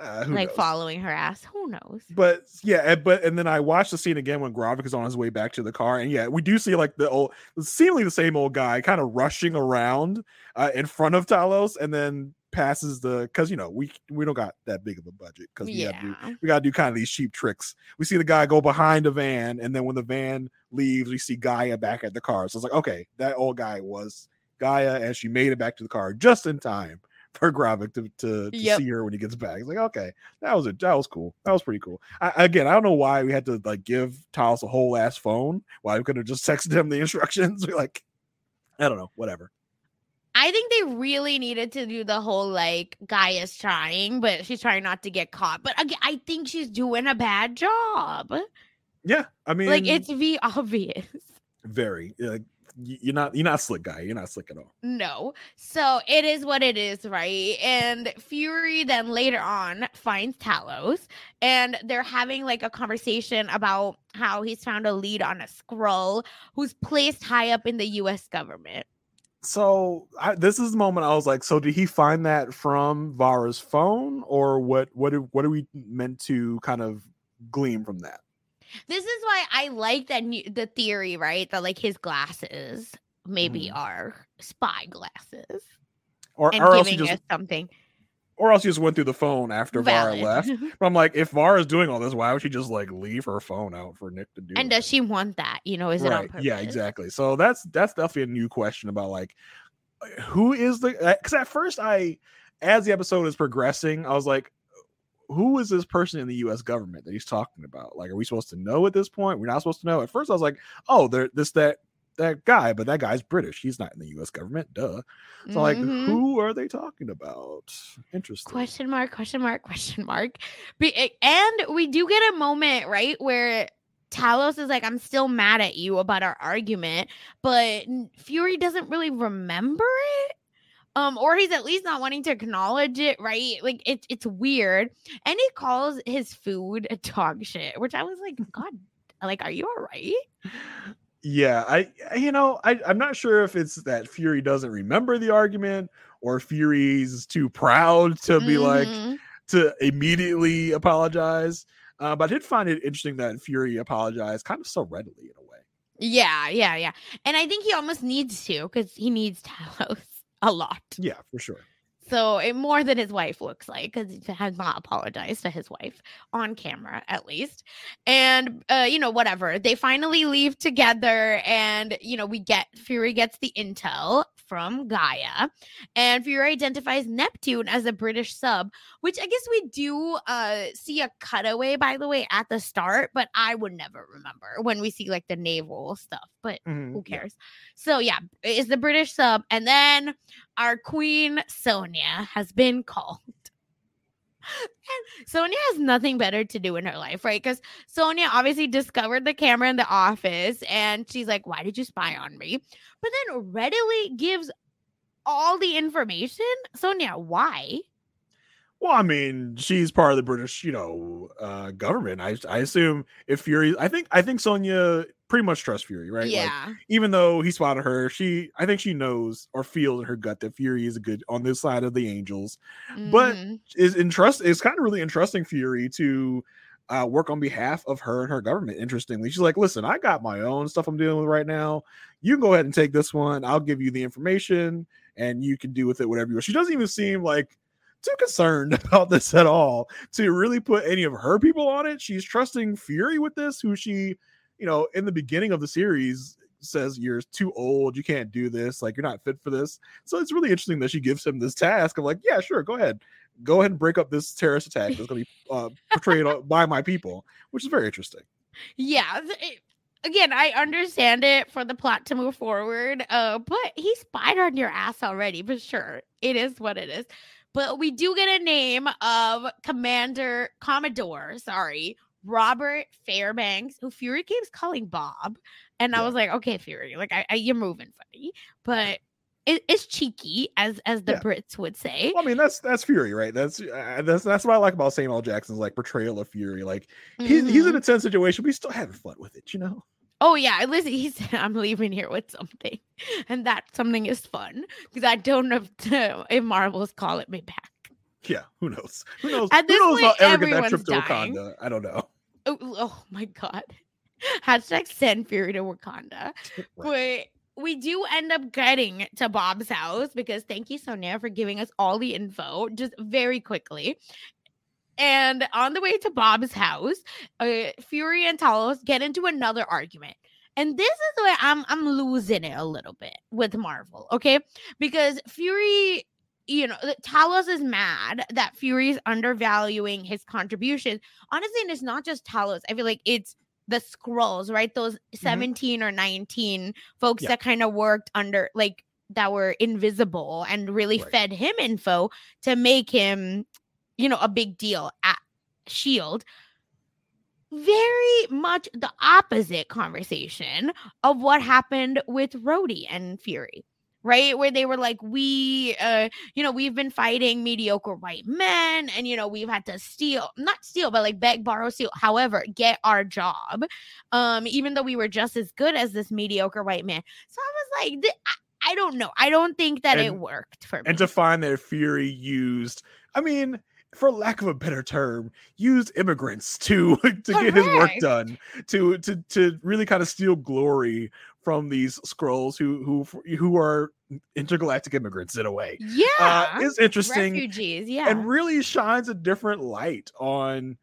uh, like knows? following her ass. Who knows? but yeah, and- but and then I watched the scene again when Gravik is on his way back to the car, and yeah, we do see like the old, seemingly the same old guy, kind of rushing around uh, in front of Talos, and then passes the because you know we we don't got that big of a budget because we gotta do we gotta do kind of these cheap tricks. We see the guy go behind a van, and then when the van leaves, we see Gaia back at the car. So it's like, okay, that old guy was Gaia, and she made it back to the car just in time for Gravik to, to, to Yep. see her when he gets back. It's like, okay, that was it. That was cool. That was pretty cool. I, again, I don't know why we had to like give Talos a whole ass phone. Why we could have just texted him the instructions. We're like, I don't know, whatever. I think they really needed to do the whole like Gaia's trying, but she's trying not to get caught. But again, I think she's doing a bad job. Yeah, I mean, like it's the obvious. very like you're not you're not slick guy. You're not slick at all. No. So it is what it is, right? And Fury then later on finds Talos and they're having like a conversation about how he's found a lead on a Skrull who's placed high up in the US government. So I, this is the moment I was like, so did he find that from Varra's phone, or what? What? are- What are we meant to kind of glean from that? This is why I like that new, the theory, right? That like his glasses maybe Mhm. are spy glasses Or, and or else he giving just us something. Or else she just went through the phone after Varra left. But I'm like, if Varra's doing all this, why would she just like leave her phone out for Nick to do? and does she want that? You know, is it on purpose? Yeah, exactly. So that's that's definitely a new question about like who is the uh, because at first I, as the episode is progressing, I was like, who is this person in the U.S. government that he's talking about? Like, are we supposed to know at this point? We're not supposed to know. At first, I was like, oh, there this that that guy, but that guy's British. He's not in the U.S. government. Duh. So like, Mhm. who are they talking about? Interesting. question mark question mark question mark and we do get a moment right where talos is like i'm still mad at you about our argument but fury doesn't really remember it um or he's at least not wanting to acknowledge it right like it's it's weird and he calls his food a dog shit which i was like god like are you all right Yeah, I you know I I'm not sure if it's that Fury doesn't remember the argument or Fury's too proud to be like Mhm. to immediately apologize. Uh, but I did find it interesting that Fury apologized kind of so readily in a way. yeah yeah yeah and i think he almost needs to because he needs talos a lot Yeah, for sure. So it, more than his wife looks like, because he has not apologized to his wife on camera, at least. And uh, you know, whatever. They finally leave together, and you know, we get Fury gets the intel from Gaia, and Fury identifies Neptune as a British sub, which I guess we do uh see a cutaway, by the way, at the start, but I would never remember when we see like the naval stuff. But Mhm, who cares? So yeah, it's the British sub, and then our queen Sonya has been called. And Sonya has nothing better to do in her life, right? Because Sonya obviously discovered the camera in the office and she's like, Why did you spy on me? But then readily gives all the information. Sonya, why? Well, I mean, she's part of the British, you know, uh, government. I I assume if Fury, I think I think Sonya pretty much trusts Fury, right? Like, Yeah. even though he spotted her, she I think she knows or feels in her gut that Fury is a good on this side of the angels. but- Mhm. Is interest it's kind of really interesting Fury to uh, work on behalf of her and her government. Interestingly, she's like, "Listen, I got my own stuff I'm dealing with right now. You can go ahead and take this one. I'll give you the information, and you can do with it whatever you want." She doesn't even seem like too concerned about this at all to really put any of her people on it. She's trusting Fury with this, who she, you know, in the beginning of the series says you're too old, you can't do this, like you're not fit for this. So it's really interesting that she gives him this task of like, yeah, sure, go ahead, go ahead and break up this terrorist attack that's going to be uh, portrayed by my people, which is very interesting. Yeah. it- again, I understand it for the plot to move forward. Uh, but he spied on your ass already, but sure, it is what it is. But we do get a name of Commander Commodore, sorry, Robert Fairbanks, who Fury keeps calling Bob. And I was like, okay, Fury, like I, I you're moving funny, but it, it's cheeky, as as the Yeah. Brits would say. Well, I mean, that's that's Fury, right? That's uh, that's that's what I like about Samuel Jackson's like portrayal of Fury. Like he's he's in Mhm. a tense situation, but he's still having fun with it, you know. Oh yeah, listen, he said I'm leaving here with something, and that something is fun because I don't know if, if Marvel's calling me back. Yeah, who knows? Who knows? At who this knows point, I'll ever get that trip to dying. Wakanda? I don't know. Oh, oh my god! Hashtag send Fury to Wakanda. Right. But we do end up getting to Bob's house because thank you, Sonya, for giving us all the info just very quickly. And on the way to Bob's house, uh, Fury and Talos get into another argument. And this is where I'm I'm losing it a little bit with Marvel, okay? Because Fury, you know, Talos is mad that Fury's undervaluing his contribution. Honestly, and it's not just Talos. I feel like it's the Skrulls, right? Those 17 or 19 folks Yeah. that kind of worked under like that were invisible and really Right. fed him info to make him, you know, a big deal at Shield. Very much the opposite conversation of what happened with Rhodey and Fury, right? Where they were like, we, uh, you know, we've been fighting mediocre white men, and you know, we've had to steal, not steal, but like beg, borrow, steal, however, get our job. Um, even though we were just as good as this mediocre white man. So I was like, I, I don't know. I don't think that it worked for me. and to find that Fury used, I mean, for lack of a better term, used immigrants to to get his work done, to to to really kind of steal glory from these Skrulls who who who are intergalactic immigrants in a way. Yeah. Uh, it's interesting Refugees. Yeah. and really shines a different light on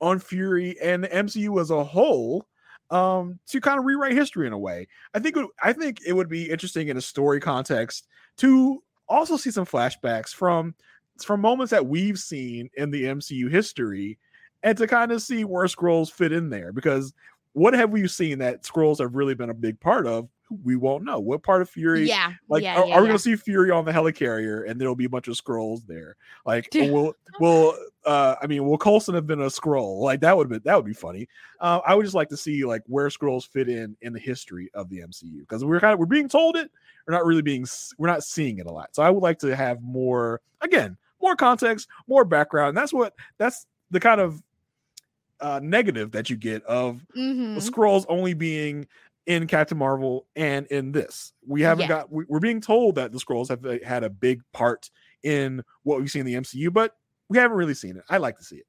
on Fury and the MCU as a whole um to kind of rewrite history in a way. I think I think it would be interesting in a story context to also see some flashbacks from from moments that we've seen in the MCU history and to kind of see where Skrulls fit in there because what have we seen that Skrulls have really been a big part of? We won't know. What part of Fury yeah. like, yeah, are, yeah, are we gonna see Fury on the helicarrier, and there'll be a bunch of Skrulls there? Like, Dude. will will uh, I mean, will Coulson have been a Skrull? Like, that would be that would be funny. Uh, I would just like to see like where Skrulls fit in in the history of the MCU because we're kind of we're being told it, we're not really being we're not seeing it a lot. So I would like to have more again, more context, more background. That's what that's the kind of uh, negative that you get of Mhm. the Skrulls only being in Captain Marvel and in this. We haven't Yeah. got we, we're being told that the Skrulls have uh, had a big part in what we see in the MCU, but we haven't really seen it. I like to see it.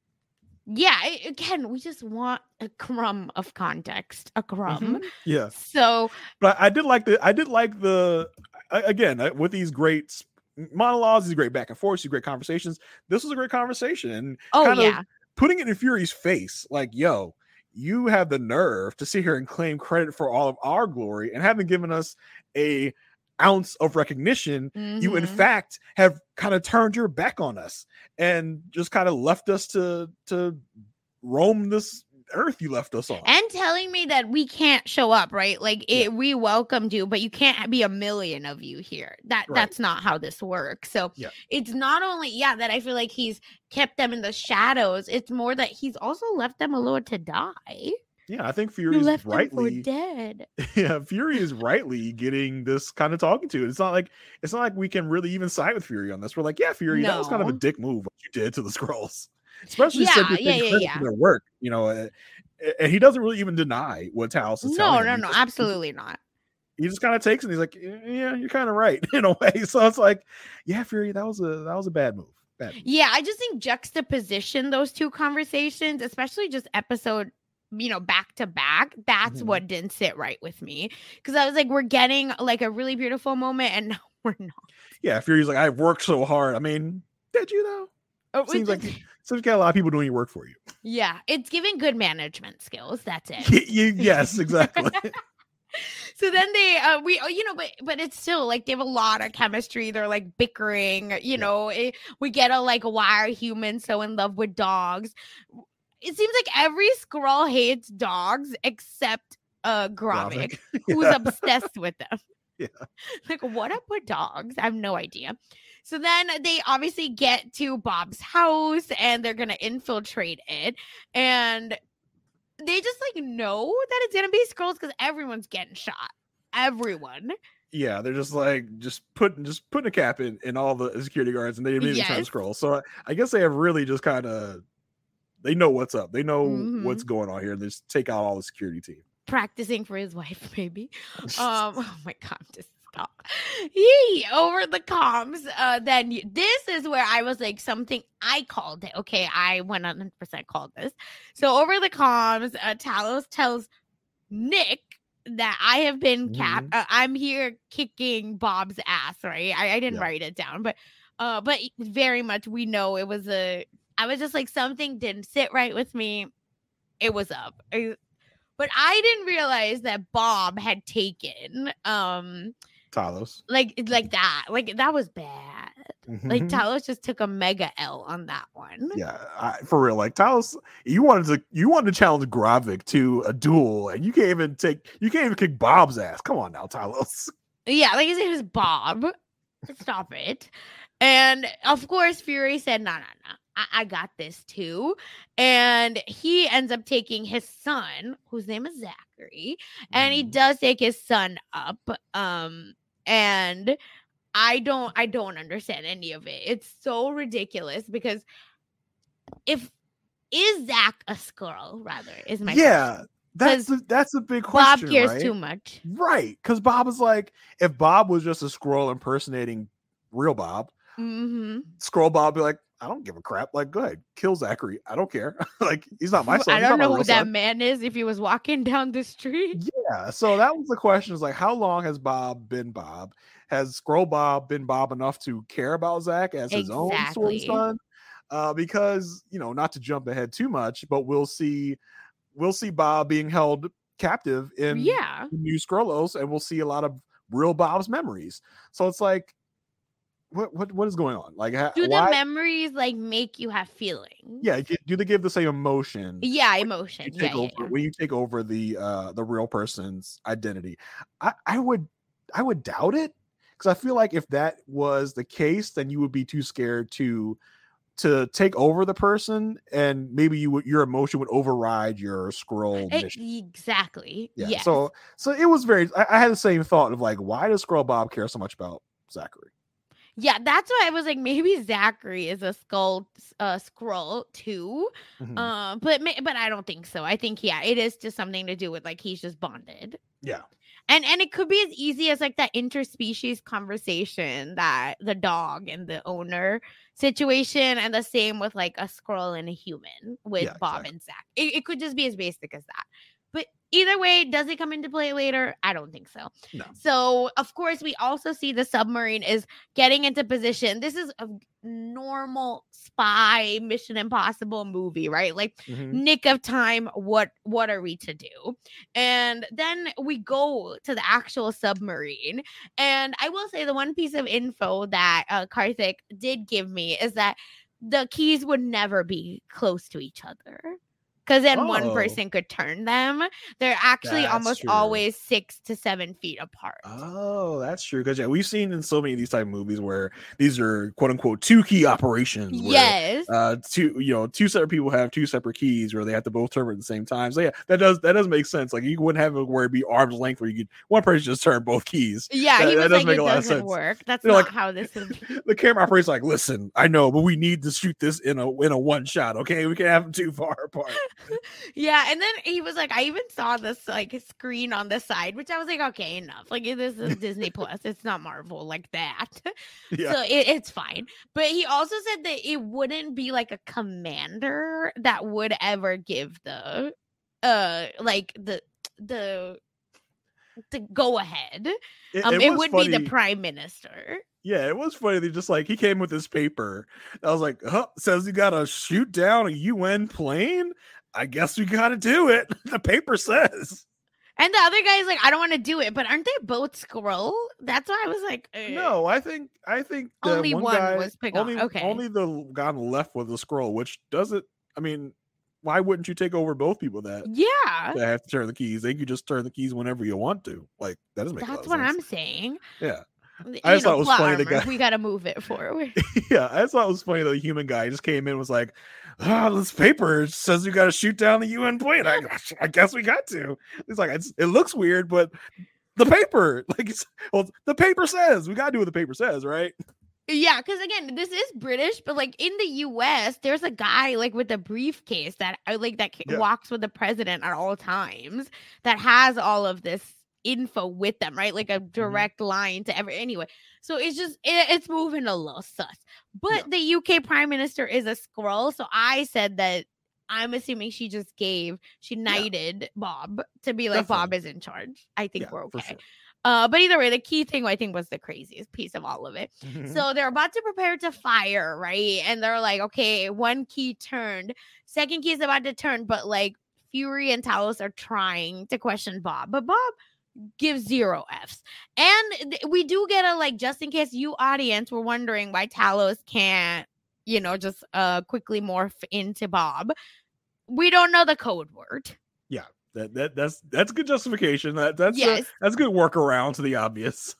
Yeah. Again, we just want a crumb of context, a crumb. Yeah, So but I did like the I did like the again uh, with these great monologues, these great back and forth, these great conversations. This was a great conversation and oh kind of yeah. putting it in Fury's face, like, yo, you have the nerve to sit here and claim credit for all of our glory and haven't given us a ounce of recognition. You, in Mhm. fact, have kind of turned your back on us and just kind of left us to to roam this earth you left us on. and telling me that we can't show up right like Yeah. we welcomed you but you can't be a million of you here that Right. that's not how this works so Yeah. it's not only yeah that i feel like he's kept them in the shadows it's more that he's also left them alone to die yeah, I think Fury is left them for rightly dead yeah, Fury is rightly getting this kind of talking to. It's not like it's not like we can really even side with Fury on this. We're like, yeah, Fury, that was kind of a dick move what you did to the Skrulls, especially Yeah, since you're yeah, yeah, yeah. their work. You know, uh, and he doesn't really even deny what Talos is no telling him. no no absolutely not He just kind of takes it. And he's like, yeah, you're kind of right in a way. So it's like, yeah, Fury, that was a that was a bad move. Bad. move. Yeah, I just think juxtaposition those two conversations, especially just episode, you know, back to back, that's Mhm. what didn't sit right with me. Cause I was like, we're getting like a really beautiful moment and we're not. Yeah, Fury's like, I've worked so hard. I mean, did you though? Oh, it Seems like just- seems like you got a lot of people doing your work for you. yeah, it's giving good management skills. That's it. Y- y- yes, exactly. so then they uh we oh, you know but but it's still like they have a lot of chemistry they're like bickering you Yeah. know it, we get a like why are humans so in love with dogs it seems like every Skrull hates dogs except uh Gravik, Gravik. who's Yeah. obsessed with them Yeah. like what up with dogs i have no idea so then they obviously get to Bob's house and they're gonna infiltrate it and they just like know that it's gonna be Skrulls because everyone's getting shot. Everyone. yeah, they're just like just putting just putting a cap in in all the security guards, and they immediately try to Skrull. So I, I guess they have really just kind of they know what's up. They know Mhm. what's going on here. They just take out all the security team. Practicing for his wife, maybe. Um, oh my god, just stop. Yee, over the comms. Uh, then you, this is where I was like, something I called it. Okay, I 100% called this. So over the comms, uh, Talos tells Nick that I have been cap. Mhm. Uh, I'm here kicking Bob's ass. Right? I, I didn't Yeah. write it down, but uh, but very much we know it was a. I was just like something didn't sit right with me. It was up. I- but I didn't realize that Bob had taken um Talos. like like that. Like that was bad. Like Mhm. Talos just took a mega L on that one. yeah, I, for real. Like Talos, you wanted to you wanted to challenge Gravik to a duel, and you can't even take you can't even kick Bob's ass. Come on now, Talos. Yeah, like his name is Bob. Stop it. And of course, Fury said, no, no, no. I, I got this too. And he ends up taking his son, whose name is Zachary, and he Mhm. does take his son up. Um, and I don't I don't understand any of it. It's so ridiculous because if is Zach a Skrull, rather, is my yeah, That's the, that's a big question. Bob cares right? too much. Right. Because Bob is like, if Bob was just a Skrull impersonating real Bob, hmm Skrull Bob be like, I don't give a crap. Like, go ahead, kill Zachary. I don't care. like, he's not my son. I don't know who that son. man is if he was walking down the street. Yeah. So that was the question: is like, how long has Bob been Bob? Has Skrull Bob been Bob enough to care about Zach as his own sort of son? Uh, because you know, not to jump ahead too much, but we'll see, we'll see Bob being held captive in yeah. New Skrullos, and we'll see a lot of real Bob's memories. So it's like, what what what is going on? Like, ha- Do why? the memories like make you have feelings? yeah, do they give the same emotion? Yeah, you emotion. take Yeah, yeah, over yeah. when you take over the uh the real person's identity i i would i would doubt it because i feel like if that was the case then you would be too scared to to take over the person and maybe you would your emotion would override your Skrull mission exactly. yeah Yes. so so it was very I, I had the same thought of like why does Skrull bob care so much about zachary yeah, that's why I was like, maybe Zachary is a skull uh Skrull too. Mhm. Um, but but I don't think so. I think yeah, it is just something to do with like he's just bonded. yeah And and it could be as easy as like that interspecies conversation that the dog and the owner situation, and the same with like a Skrull and a human with Yeah, Bob exactly. and Zach. It, it could just be as basic as that. But either way, does it come into play later? I don't think so. No. So of course, we also see the submarine is getting into position. This is a normal spy Mission Impossible movie, right? Like Mhm. nick of time what what are we to do and then we go to the actual submarine and i will say the one piece of info that uh, karthik did give me is that the keys would never be close to each other because then one Oh. person could turn them they're actually That's almost true. always six to seven feet apart Oh, that's true. Because yeah, we've seen in so many of these type of movies where these are quote unquote two key operations. Where, yes uh two you know two separate people have two separate keys where they have to both turn at the same time so yeah that does that does make sense like you wouldn't have it where it'd be arm's length where you could one person just turn both keys yeah that- he that was does like make it a lot of doesn't sense. work that's not like- how this is the camera operator's like listen i know but we need to shoot this in a in a one shot okay we can't have them too far apart Yeah, and then he was like, I even saw this like screen on the side, which I was like, okay, enough. Like this is Disney Plus, it's not Marvel like that, yeah so it, it's fine. But he also said that it wouldn't be like a commander that would ever give the, uh, like the the the go ahead. it, Um, it, was would be the prime minister. yeah it was funny they just like he came with this paper i was like huh, says you gotta shoot down a un plane i guess we gotta do it the paper says And the other guy's like, I don't want to do it, but aren't they both Skrull? That's why I was like, eh. No, I think I think the Only one guy, was picked on- only, okay. only the guy on the left was the Skrull, which doesn't. I mean, why wouldn't you take over both people that, yeah. that have to turn the keys? They could just turn the keys whenever you want to. Like that doesn't make. That's what sense. I'm saying. Yeah, I just know, thought it was funny the guy- We got to move it forward. yeah. I just thought it was funny. The human guy just came in and was like, "Ah, this paper says you got to shoot down the UN plane. I, I guess we got to." It's like it's, it looks weird, but the paper, like, it's, well, the paper says we got to do what the paper says, right? yeah, because again, this is British, but like in the U.S., there's a guy like with a briefcase that I like that Yeah. walks with the president at all times that has all of this info with them, right? Like a Mm-hmm. direct line to every anyway. So it's just it, it's moving a little sus. But the UK prime minister is a scroll, so I said that I'm assuming she just gave she knighted Bob to be like Bob is in charge. I think Yeah, we're okay. Uh, but either way, the key thing I think was the craziest piece of all of it. Mhm. So they're about to prepare to fire, right? And they're like, okay, one key turned, second key is about to turn, but like Fury and Talos are trying to question Bob, but Bob gives zero Fs. And th- we do get a like, just in case you audience were wondering why Talos can't, you know, just uh quickly morph into Bob. We don't know the code word. Yeah, that, that that's that's good justification. That that's a- that's a good workaround to the obvious.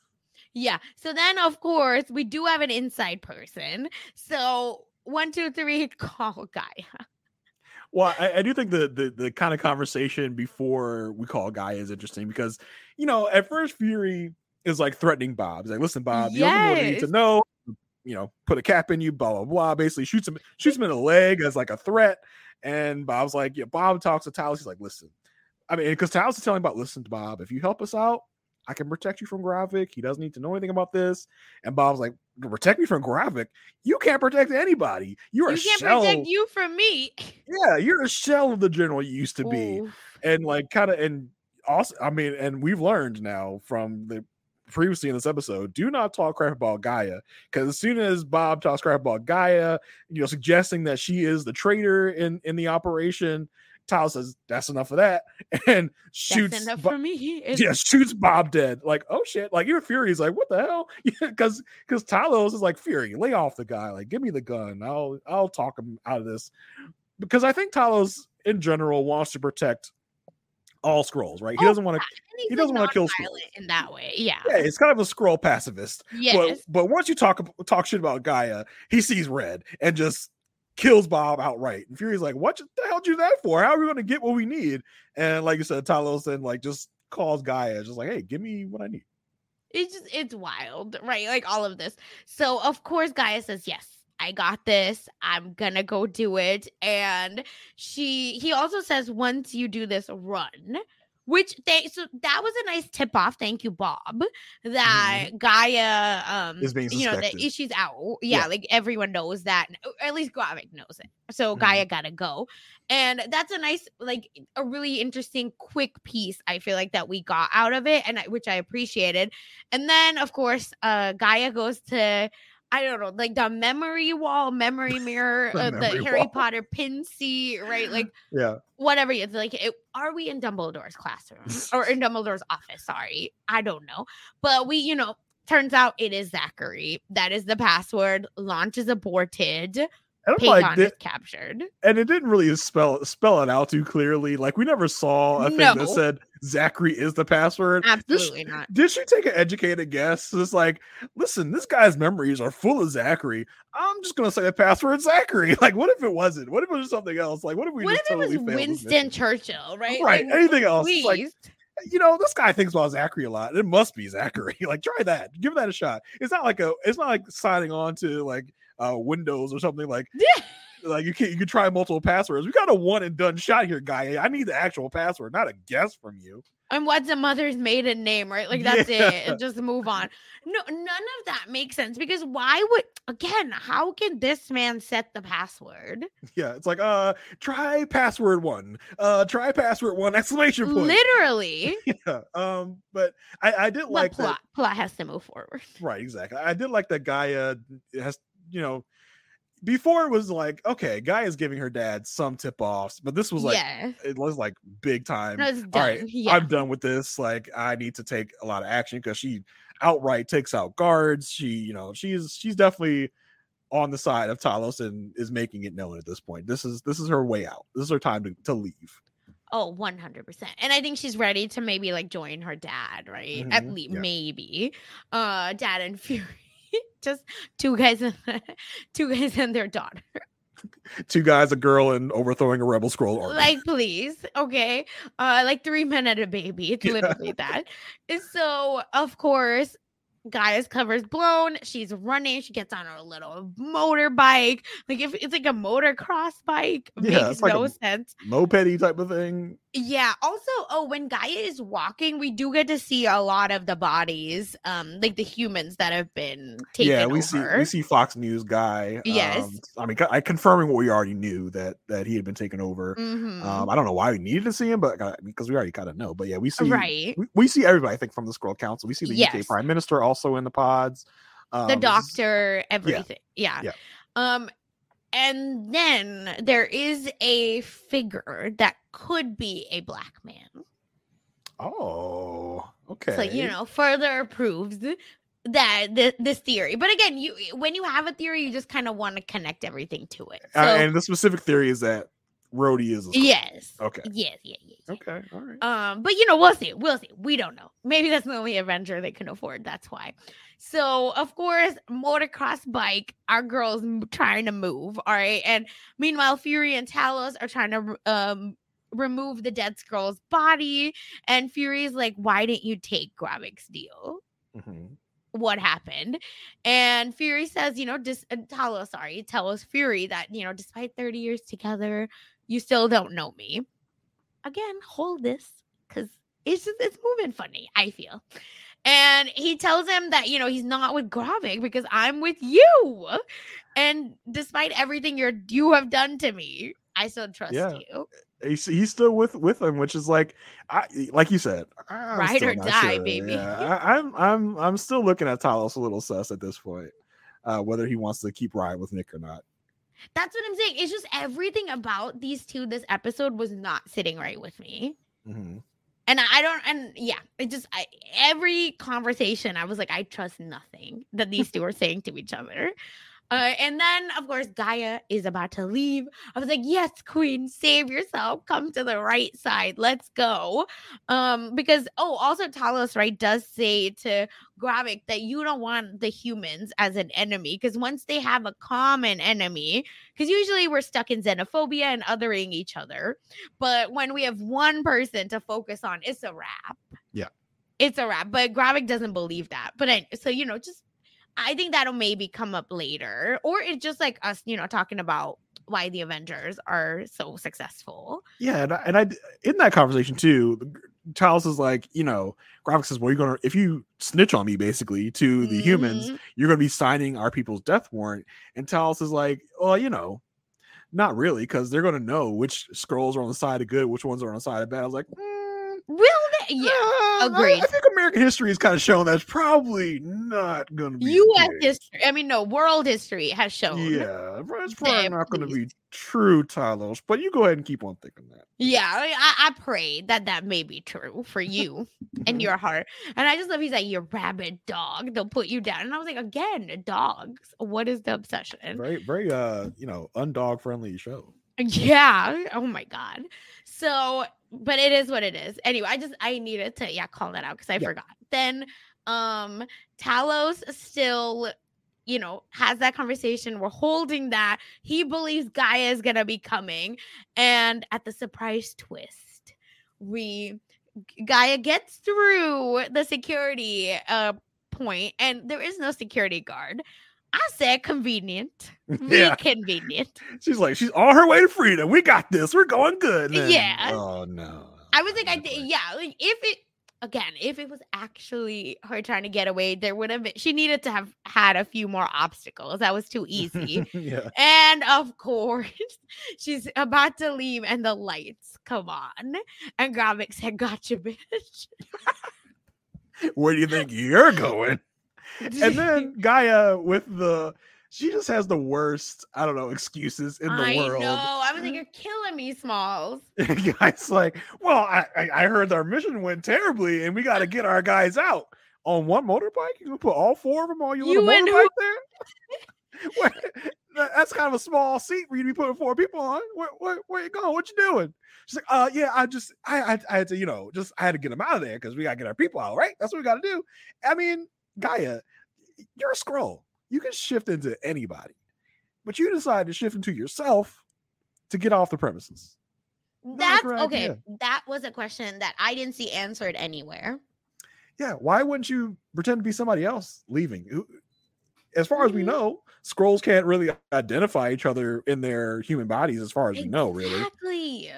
Yeah. So then, of course, we do have an inside person. So one, two, three, call Gaia. Well, I, I do think the, the the kind of conversation before we call Gaia is interesting because you know at first Fury is like threatening Bob. He's like, "Listen, Bob, you don't know need to know. You know, put a cap in you, blah blah blah." Basically, shoots him shoots him in the leg as like a threat. And Bob's like, "Yeah." Bob talks to Talos. He's like, "Listen." I mean, because Talos is telling about, "Listen, Bob, if you help us out, I can protect you from Gravik. He doesn't need to know anything about this. And Bob's like, protect me from Gravik. You can't protect anybody. You're You a can't shell. protect you from me. Yeah, you're a shell of the general you used to be. Ooh. And like kind of and also I mean, and we've learned now from the previously in this episode, do not talk crap about Gaia. Because as soon as Bob talks crap about Gaia, you know, suggesting that she is the traitor in in the operation, Talos says, That's enough of that, and shoots That's enough Bo- for me. It's- yeah, shoots Bob dead. Like, oh shit! Like even Fury's like, what the hell? Yeah, because because Talos is like, Fury, lay off the guy. Like, give me the gun. I'll I'll talk him out of this. Because I think Talos in general wants to protect all Skrulls, right? He Oh, doesn't want to. he doesn't wanna kill non-violent in that way. Yeah. Yeah, it's kind of a Skrull pacifist. Yes. But but once you talk talk shit about Gaia, he sees red and just kills Bob outright. And Fury's like, "What the hell did you do that for? How are we going to get what we need?" And like you said, Talos then like just calls Gaia, just like, "Hey, give me what I need." it's just it's wild, right? Like all of this. So of course Gaia says, Yes, I got this. I'm gonna go do it. And she he also says, once you do this, run. Which they so that was a nice tip off. Thank you, Bob. That Gaia um Mm-hmm. Is being you know that suspected. she's out. Yeah, Yeah. like everyone knows that. At least Gravik knows it. So Mhm. Gaia gotta go. And that's a nice, like a really interesting quick piece, I feel like that we got out of it, and I, which I appreciated. And then, of course, uh Gaia goes to I don't know, like the memory wall, memory mirror, The uh, the memory Harry wall. Potter pin seat, right? Like Yeah. whatever. It's like, it, are we in Dumbledore's classroom or in Dumbledore's office? Sorry, I don't know. But we, you know, turns out it is Zachary. That is the password. Launch is aborted. And I'm like, is captured. and it didn't really spell spell it out too clearly. Like we never saw a thing No. that said Zachary is the password. Absolutely not. Did she take an educated guess? It's like, listen, this guy's memories are full of Zachary. I'm just gonna say the password Zachary. Like, what if it wasn't? What if it was something else? Like, what if we What just if it was totally Winston? Churchill, right? Right. Like, Anything else? It's like, please. you know, this guy thinks about Zachary a lot. It must be Zachary. Like, try that. Give that a shot. It's not like a. It's not like signing on to like uh Windows or something like. Like you can you can try multiple passwords. We got a one and done shot here, guy. I need the actual password, not a guess from you. and what's a mother's maiden name, right? Like that's Yeah. it. Just move on. No, none of that makes sense because why would again? How can this man set the password? Yeah, it's like uh try password one. Uh try password one exclamation point. Literally, yeah. Um, but I, I did the like that plot plot has to move forward. right, exactly. I did like that guy uh has you know before it was like, okay, guy is giving her dad some tip offs, but this was like yeah, it was like big time. no, All right, yeah, I'm done with this. Like, I need to take a lot of action because she outright takes out guards. She, you know, she's she's definitely on the side of Talos and is making it known at this point. This is this is her way out. This is her time to, to leave. Oh, 100%. And I think she's ready to maybe like join her dad, right? At Mhm, least yeah. maybe. Uh dad and Fury. Just two guys and two guys and their daughter. Two guys, a girl, and overthrowing a rebel Skrull army. Like please, okay? Uh like 3 men and a baby. It's Yeah. literally that. So, of course, Gaia's cover's blown. She's running. She gets on her little motorbike. Like if it's like a motocross bike, Yeah, makes it's like no sense. mopedy type of thing. Yeah. Also, oh, when Gaia is walking, we do get to see a lot of the bodies, um, like the humans that have been taken yeah, we over. see we see Fox News guy. Yes. um, I mean, I confirming what we already knew that that he had been taken over. Mhm. Um, I don't know why we needed to see him, but uh, because we already kind of know. But yeah, we see right. we, we see everybody. I think from the Skrull Council, we see the UK Prime Minister also in the pods. Um, the doctor, everything. Yeah. Yeah. Um, and then there is a figure that could be a black man. Oh, okay. So you know, further proves that th- this theory. But again, you when you have a theory, you just kind of want to connect everything to it. So Uh, and the specific theory is that Rhodey is. A yes. Okay. Yes. Yeah. Yeah. yeah. Okay. All right. Um, but you know, we'll see. We'll see. We don't know. Maybe that's the only Avenger they can afford. That's why. So, of course, motocross bike, our girls trying to move. All right. And meanwhile, Fury and Talos are trying to um remove the dead Skrull's body. And Fury's like, why didn't you take Gravik's deal? Mhm. What happened? And Fury says, you know, just uh, Talos, sorry, Talos Fury that, you know, despite 30 years together, you still don't know me. Again, hold this because it's just it's moving funny, I feel. And he tells him that, you know, he's not with Gravik because I'm with you. And despite everything you're you have done to me, I still trust Yeah. you. He's, he's still with with him, which is like, I like you said, I'm Ride or die, sure. baby. Yeah, I, I'm I'm I'm still looking at Talos a little sus at this point, uh, whether he wants to keep riding with Nick or not. That's what I'm saying. It's just everything about these two this episode was not sitting right with me. Mhm. And I don't and yeah, it just I, every conversation I was like I trust nothing that these two are saying to each other. Uh, and then of course Gaia is about to leave. I was like, "Yes, queen, save yourself. Come to the right side. Let's go." Um because oh, also Talos right does say to Gravik that you don't want the humans as an enemy because once they have a common enemy, because usually we're stuck in xenophobia and othering each other. But when we have one person to focus on, it's a wrap. Yeah. It's a wrap. But Gravik doesn't believe that. But I, so, you know, just I think that'll maybe come up later. Or it's just like us, you know, talking about why the Avengers are so successful. Yeah, and I, and I in that conversation too, Talos is like, you know, Gravik says, "Well, you're gonna if you snitch on me, basically to the humans, Mhm. you're gonna be signing our people's death warrant." And Talos is like, "Well, you know." Not really, because they're gonna know which Skrulls are on the side of good, which ones are on the side of bad. I was like, mm, Will they? Yeah. uh, I- agreed. I, think American history has kind of shown that's probably not gonna be. U.S. history, I mean, no, world history has shown. Yeah, it's probably Damn, not gonna be true, Talos. But you go ahead and keep on thinking that. Yeah, I, I I pray that that may be true for you and your heart. And I just love he's like your rabid dog. They'll put you down, and I was like, again, dogs. What is the obsession? very, very, uh, you know, undog friendly show. Yeah. Oh my god. So, but it is what it is. Anyway, I just I needed to yeah call that out because I Yeah. forgot. Then, um, Talos still. You know, has that conversation. We're holding that. He believes Gaia is gonna be coming, and at the surprise twist, we Gaia gets through the security uh point, and there is no security guard. I said convenient, really Yeah. convenient. She's like, she's on her way to freedom. We got this. We're going good. And then, Yeah. Oh no. I would think I did, yeah. Like if it again, if it was actually her trying to get away, there would have been. She needed to have had a few more obstacles. That was too easy. yeah. and of course, she's about to leave, and the lights come on, and Gravik said, "Gotcha, bitch." Where do you think you're going? And then Gaia with the she just has the worst, I don't know, excuses in the I world. know. I was like, "You're killing me, Smalls." guys like, well, I, I I heard our mission went terribly, and we got to get our guys out on one motorbike. You put all four of them on your You little motorbike who? there? Where- that's kind of a small seat for you to be putting four people on. Where, where, where you going? What you doing? She's like, uh, yeah, I just, I, I, I had to, you know, just, I had to get them out of there because we got to get our people out, right? That's what we got to do. I mean, Gaia, you're a Skrull. You can shift into anybody, but you decide to shift into yourself to get off the premises. That's okay. idea. That was a question that I didn't see answered anywhere. Yeah, why wouldn't you pretend to be somebody else leaving? As far as we Mhm. know, Skrulls can't really identify each other in their human bodies, as far as we know, really. Exactly.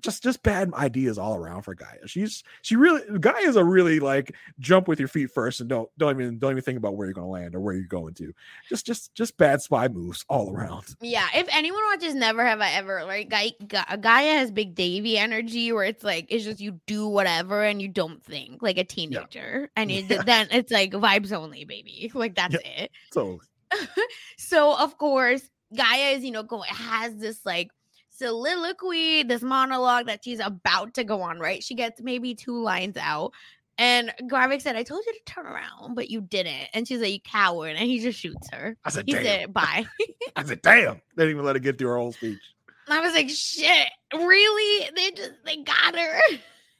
Just just bad ideas all around for Gaia. She's she really Gaia's a really like jump with your feet first and don't don't even don't even think about where you're gonna land or where you're going to. Just just just bad spy moves all around. Yeah, if anyone watches Never Have I Ever, like Gaia, Gaia has Big Devi energy, where it's like it's just you do whatever and you don't think like a teenager, and you, Yeah. then it's like vibes only, baby. Like that's it. So so of course, Gaia is you know going has this like soliloquy, this monologue that she's about to go on. Right, she gets maybe two lines out. And Gravik said, I told you to turn around, but you didn't. And she's like, You coward. And he just shoots her. I said, He damn. said, Bye. I said, damn. They didn't even let her get through her whole speech. I was like, shit, really? They just they got her.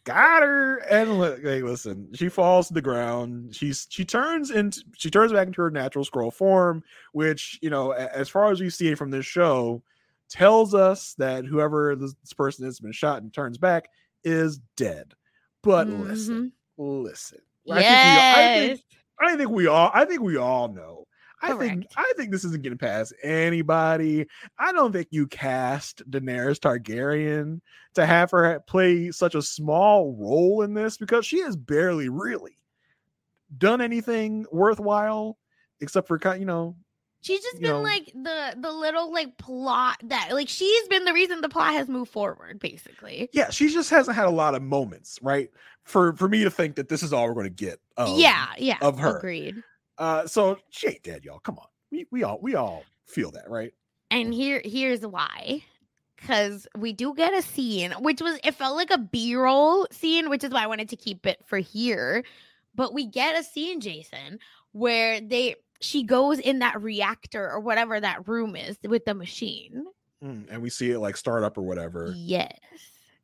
got her and li- hey, listen she falls to the ground she's she turns into she turns back into her natural Skrull form which you know as far as we see it from this show tells us that whoever this, person has been shot and turns back is dead. But listen mm-hmm. listen. I think we- I think I think we all I think we all know. I think I think this isn't getting past anybody. I don't think you cast Daenerys Targaryen to have her play such a small role in this because she has barely really done anything worthwhile except for you know, She's just been know- like the the little like plot that like she's been the reason the plot has moved forward, basically. yeah, she just hasn't had a lot of moments, right? For for me to think that this is all we're going to get. Of, yeah, yeah. of her. Agreed. Uh, so she ain't dead, y'all. Come on, we we all we all feel that, right? And here here's why. Cause we do get a scene, which was it felt like a B-roll scene, which is why I wanted to keep it for here. But we get a scene, Jason, where they she goes in that reactor or whatever that room is with the machine. Mm, and we see it like start up or whatever. Yes.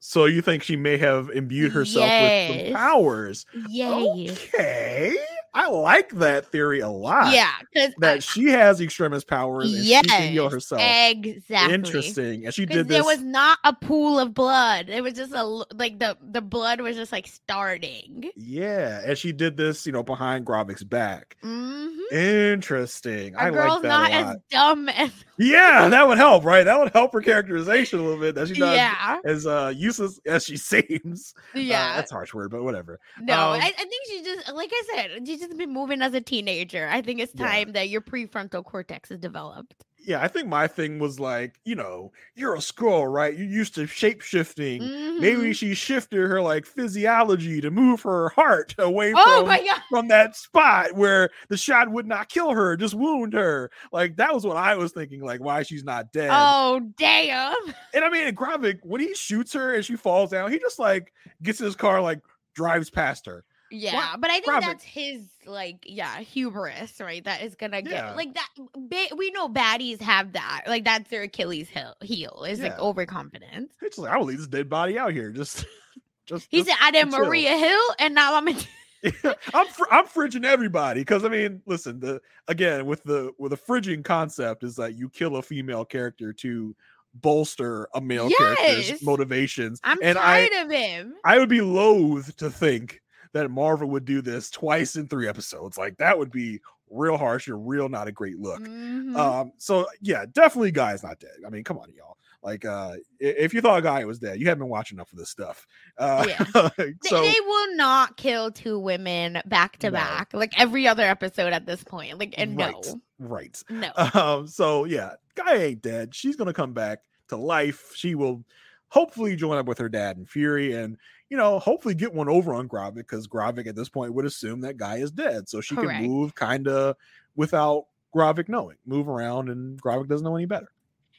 So you think she may have imbued herself with some powers? Yay. Okay, I like that theory a lot. Yeah, because that she has Extremis powers and yes, she can heal herself. Exactly. Interesting, and she did there this. was not a pool of blood. It was just a like the the blood was just like starting. yeah, and she did this, you know, behind Gravik's back. hmm Interesting. Our I girl's like that not a as dumb as Yeah, that would help, right? That would help her characterization a little bit. That she's not yeah, as uh useless as she seems. Uh, yeah. that's a harsh word, but whatever. no, um, I, I think she just like I said, she's just been moving as a teenager. I think it's Yeah. time that your prefrontal cortex is developed. Yeah, I think my thing was like, you know, you're a Skrull, right? You're used to shape shifting. Mhm. Maybe she shifted her like physiology to move her heart away Oh from from that spot where the shot would not kill her, just wound her. Like that was what I was thinking. Like why she's not dead. Oh damn! And I mean, Gravik when he shoots her and she falls down, he just like gets in his car, like drives past her. Yeah, but I think Robert- that's his like yeah hubris, right? That is gonna get Yeah. like that. Ba- we know baddies have that. Like that's their Achilles heel. Heel is like overconfidence. It's like I will leave this dead body out here. Just, just. He just said, "I did chill." Maria Hill, and now I'm in." I'm fr- I'm fridging everybody because I mean, listen, the again with the with the fridging concept is that you kill a female character to bolster a male character's motivations. I'm and I tired of him. I would be loath to think that Marvel would do this twice in three episodes. Like that would be real harsh and real not a great look. Mhm. Um, so yeah, definitely Gaia's not dead. I mean, come on, y'all. Like, uh, if you thought Gaia was dead, you haven't been watching enough of this stuff. Uh, They- so they will not kill two women back to No. back like every other episode at this point. Like, and right, no, right. no. Um, so yeah, Gaia ain't dead. She's gonna come back to life. She will hopefully join up with her dad and Fury, and you know, hopefully get one over on Gravik because Gravik at this point would assume that Gaia is dead, so she Correct. can move kind of without Gravik knowing, move around, and Gravik doesn't know any better.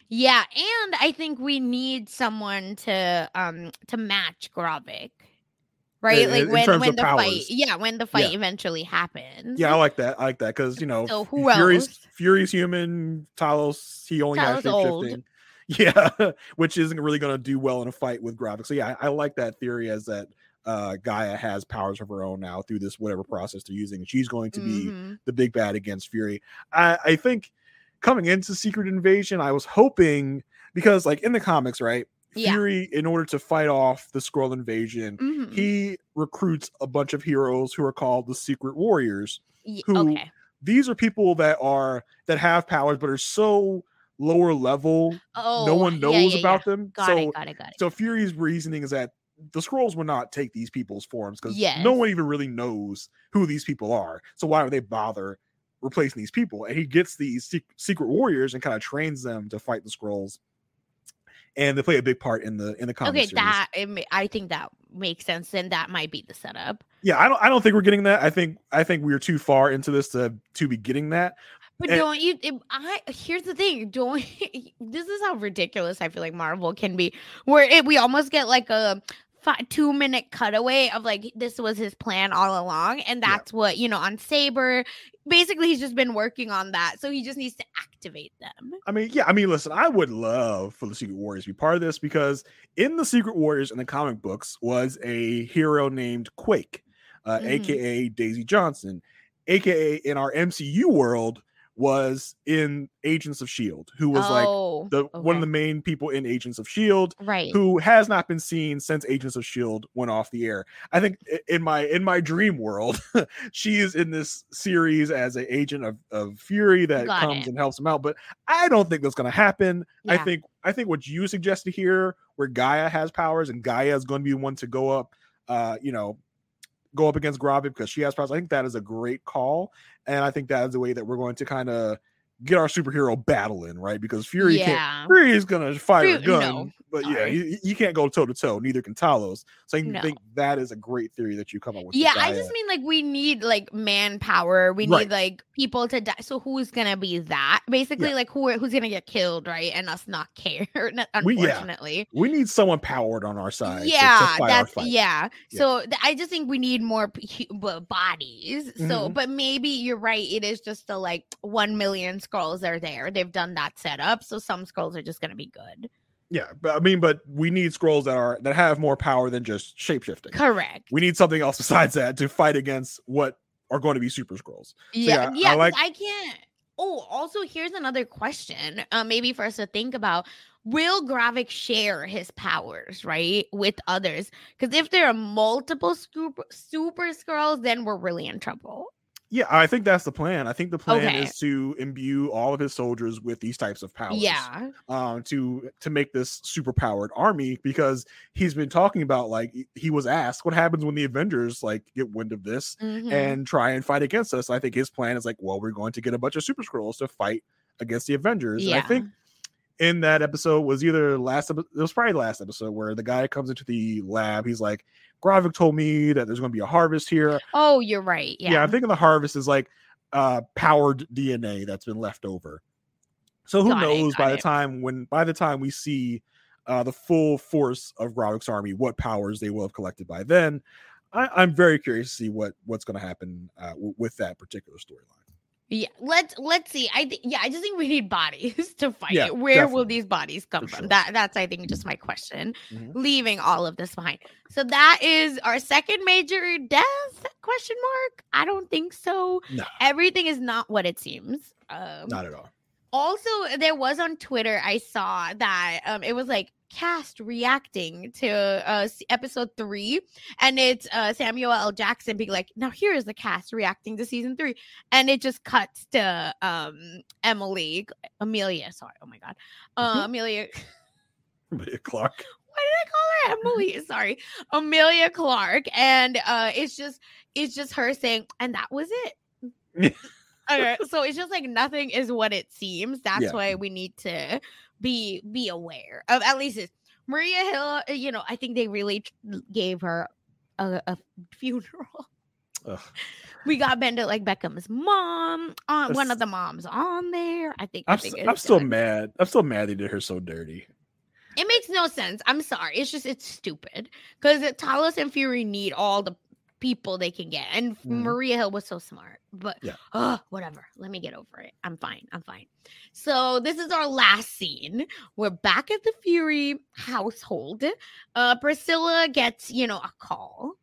Yeah, and I think we need someone to um to match Gravik. Right? In- like in when when the fight yeah, when the fight eventually happens. Yeah, I like that. I like that because you know, So who Fury's else? Fury's human. Talos, he only has Talos old. shifting. Yeah, which isn't really going to do well in a fight with Gravik's. So yeah, I, I like that theory as that uh Gaia has powers of her own now through this whatever process they're using. She's going to be Mhm. the big bad against Fury. I, I think coming into Secret Invasion, I was hoping because like in the comics, right? Yeah. Fury, in order to fight off the Skrull invasion, Mhm. he recruits a bunch of heroes who are called the Secret Warriors who- okay. these are people that are that have powers but are so lower level Oh, no one knows yeah, about yeah. them Got so it, got it, got it. so fury's reasoning is that the Skrulls will not take these people's forms because no one even really knows who these people are so why would they bother replacing these people and he gets these secret warriors and kind of trains them to fight the Skrulls and they play a big part in the in the comic Okay, series. that I think that makes sense. Then that might be the setup. yeah i don't i don't think we're getting that i think i think we're too far into this to to be getting that But And- don't you? It, I here's the thing. Don't this is how ridiculous I feel like Marvel can be, where it, we almost get like a fi- two minute cutaway of like this was his plan all along, and Yeah. that's what you know on Saber. Basically, he's just been working on that, so he just needs to activate them. I mean, yeah, I mean, listen, I would love for the Secret Warriors to be part of this because in the Secret Warriors in the comic books was a hero named Quake, uh, Mhm. aka Daisy Johnson, aka in our MCU world was in Agents of Shield, who was like oh, the one of the main people in Agents of Shield, right. who has not been seen since Agents of Shield went off the air. I think in my in my dream world, she is in this series as an agent of, of Fury that Got comes it. and helps him out. But I don't think that's going to happen. I think I think what you suggested here, where Gaia has powers and Gaia is going to be one to go up, uh, you know, go up against Gravik because she has powers. I think that is a great call, and I think that is the way that we're going to kind of get our superhero battle in, right? Because Fury can't yeah. Fury is gonna fire a gun, no, but yeah, you, you can't go toe to toe. Neither can Talos. So I No. think that is a great theory that you come up with. Yeah, I just mean like we need like manpower. We Right. need like people to die. So who's gonna be that? Basically, like who who's gonna get killed, right? And us not care. n- We- yeah. Unfortunately. we need someone powered on our side. to- to yeah, that's yeah. Yeah. So th- I just think we need more p- bodies. So, Mhm. but maybe you're right. It is just the like one million Skrulls are there. They've done that setup, so some Skrulls are just gonna be good. Yeah, but I mean, but we need Skrulls that are that have more power than just shapeshifting. Correct. We need something else besides that to fight against what are going to be super Skrulls. yeah, yeah, I like- I can't. Oh, also, here's another question. Uh, maybe for us to think about: Will Gravik share his powers, right, with others? Because if there are multiple super super Skrulls, then we're really in trouble. Yeah, I think that's the plan. I think the plan Okay. is to imbue all of his soldiers with these types of powers. Yeah. um to to make this super powered army because he's been talking about like he- was asked what happens when the avengers like get wind of this Mhm. and try and fight against us i think his plan is like well we're going to get a bunch of super Skrulls to fight against the avengers and i think in that episode was either last it was probably the last episode where the guy comes into the lab he's like Gravik told me that there's going to be a harvest here Oh, you're right. yeah. Yeah. I'm thinking the harvest is like uh powered DNA that's been left over. So who Got it, knows by got the time when by the time we see uh the full force of Gravik's army, what powers they will have collected by then. I, I'm very curious to see what what's going to happen uh, w- with that particular storyline. Yeah, let's let's see. I think yeah, I just think we need bodies to fight. Yeah, it. Where will these bodies come from? That that's I think just my question. Mhm. Leaving all of this behind. So that is our second major death question mark. I don't think so. No, Everything is not what it seems. Um not at all. Also there was on Twitter I saw that um it was like cast reacting to uh episode 3 and it's uh Samuel L Jackson being like now here is the cast reacting to season 3 and it just cuts to um Emily Emilia sorry oh my god uh, Emilia Clarke. why did I call her Emily? Sorry, Emilia Clarke, and uh, it's just it's just her saying, and that was it. okay, so it's just like nothing is what it seems. That's Yeah. why we need to be be aware of at least it's Maria Hill. uh, You know, I think they really gave her a, a funeral. Ugh. We got Benda like Beckham's mom on one of the moms on there. I think. I I'm, think s- it's I'm still done. mad. I'm still mad they did her so dirty. It makes no sense. I'm sorry. It's just it's stupid because Talos and Fury need all the people they can get, and Mhm. Maria Hill was so smart. But Yeah. uh, whatever. Let me get over it. I'm fine. I'm fine. So this is our last scene. We're back at the Fury household. Uh, Priscilla gets you know a call.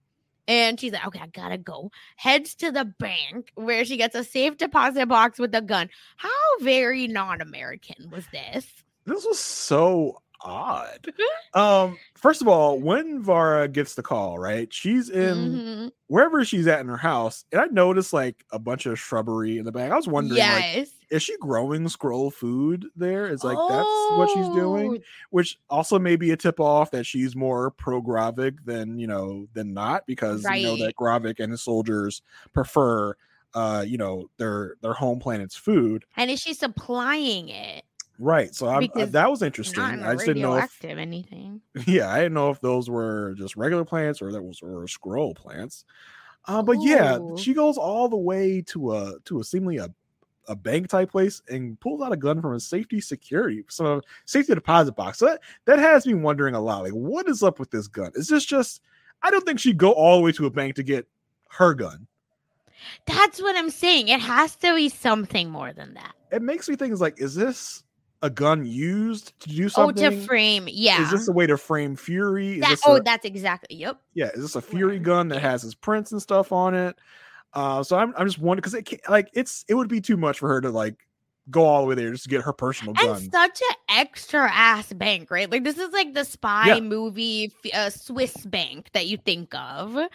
And she's like, okay, I gotta go. Heads to the bank where she gets a safe deposit box with a gun. How very non American was this? This was so odd. um, first of all, when Varra gets the call, right? She's in Mhm. wherever she's at in her house, and I noticed like a bunch of shrubbery in the back. I was wondering, like, Yes. is she growing Skrull food there? It's like that's what she's doing, which also may be a tip off that she's more pro Gravik than you know than not, because you know that Gravik and his soldiers prefer uh you know their their home planet's food And is she supplying it? Right so I'm, uh, that was interesting in just didn't know if anything. yeah, I didn't know if those were just regular plants or that was or Skrull plants. Uh, but yeah, she goes all the way to a to a seemingly a, a bank type place and pulls out a gun from a safety security some uh, safety deposit box. So that, that has me wondering a lot. Like, what is up with this gun? Is this just? I don't think she'd go all the way to a bank to get her gun. That's what I'm saying. It has to be something more than that. It makes me think, is like, is this a gun used to do Oh, something? to frame. Yeah. Is this a way to frame Fury? Is that, this oh, a- that's exactly. Yep. Yeah, is this a Fury Right. gun that has his prints and stuff on it? Uh, so I'm I'm just wondering because it like it's it would be too much for her to like go all the way there just to get her personal and gun. such an extra ass bank, right? Like this is like the spy Yeah. movie uh, Swiss bank that you think of. Yeah.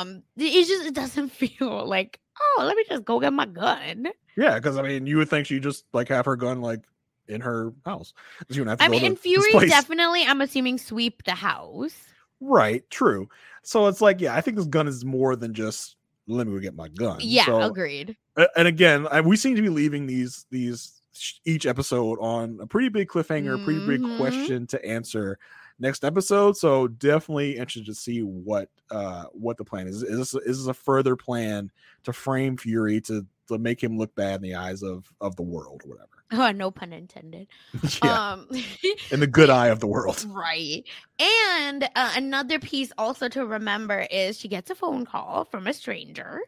Um, it just it doesn't feel like oh, let me just go get my gun. Yeah, because I mean, you would think she just like have her gun like in her house. She wouldn't have to I mean, and Fury definitely, I'm assuming, sweep the house. Right, true. So it's like, yeah, I think this gun is more than just let me get my gun. Yeah, So- agreed. and again, I, we seem to be leaving these these each episode on a pretty big cliffhanger, a pretty big Mhm. question to answer next episode. So definitely interested to see what uh what the plan is. Is this is this a further plan to frame Fury to to make him look bad in the eyes of of the world or whatever? Oh, no pun intended. yeah, Um, in the good eye of the world. Right. And uh, another piece also to remember is she gets a phone call from a stranger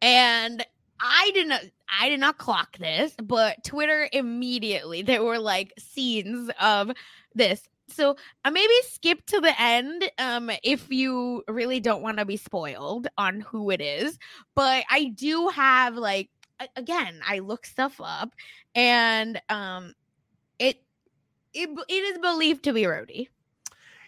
and I did not I did not clock this, but Twitter immediately there were like scenes of this. So I maybe skip to the end um if you really don't want to be spoiled on who it is, but I do have like again, I look stuff up and um it it, it is believed to be Rhodey.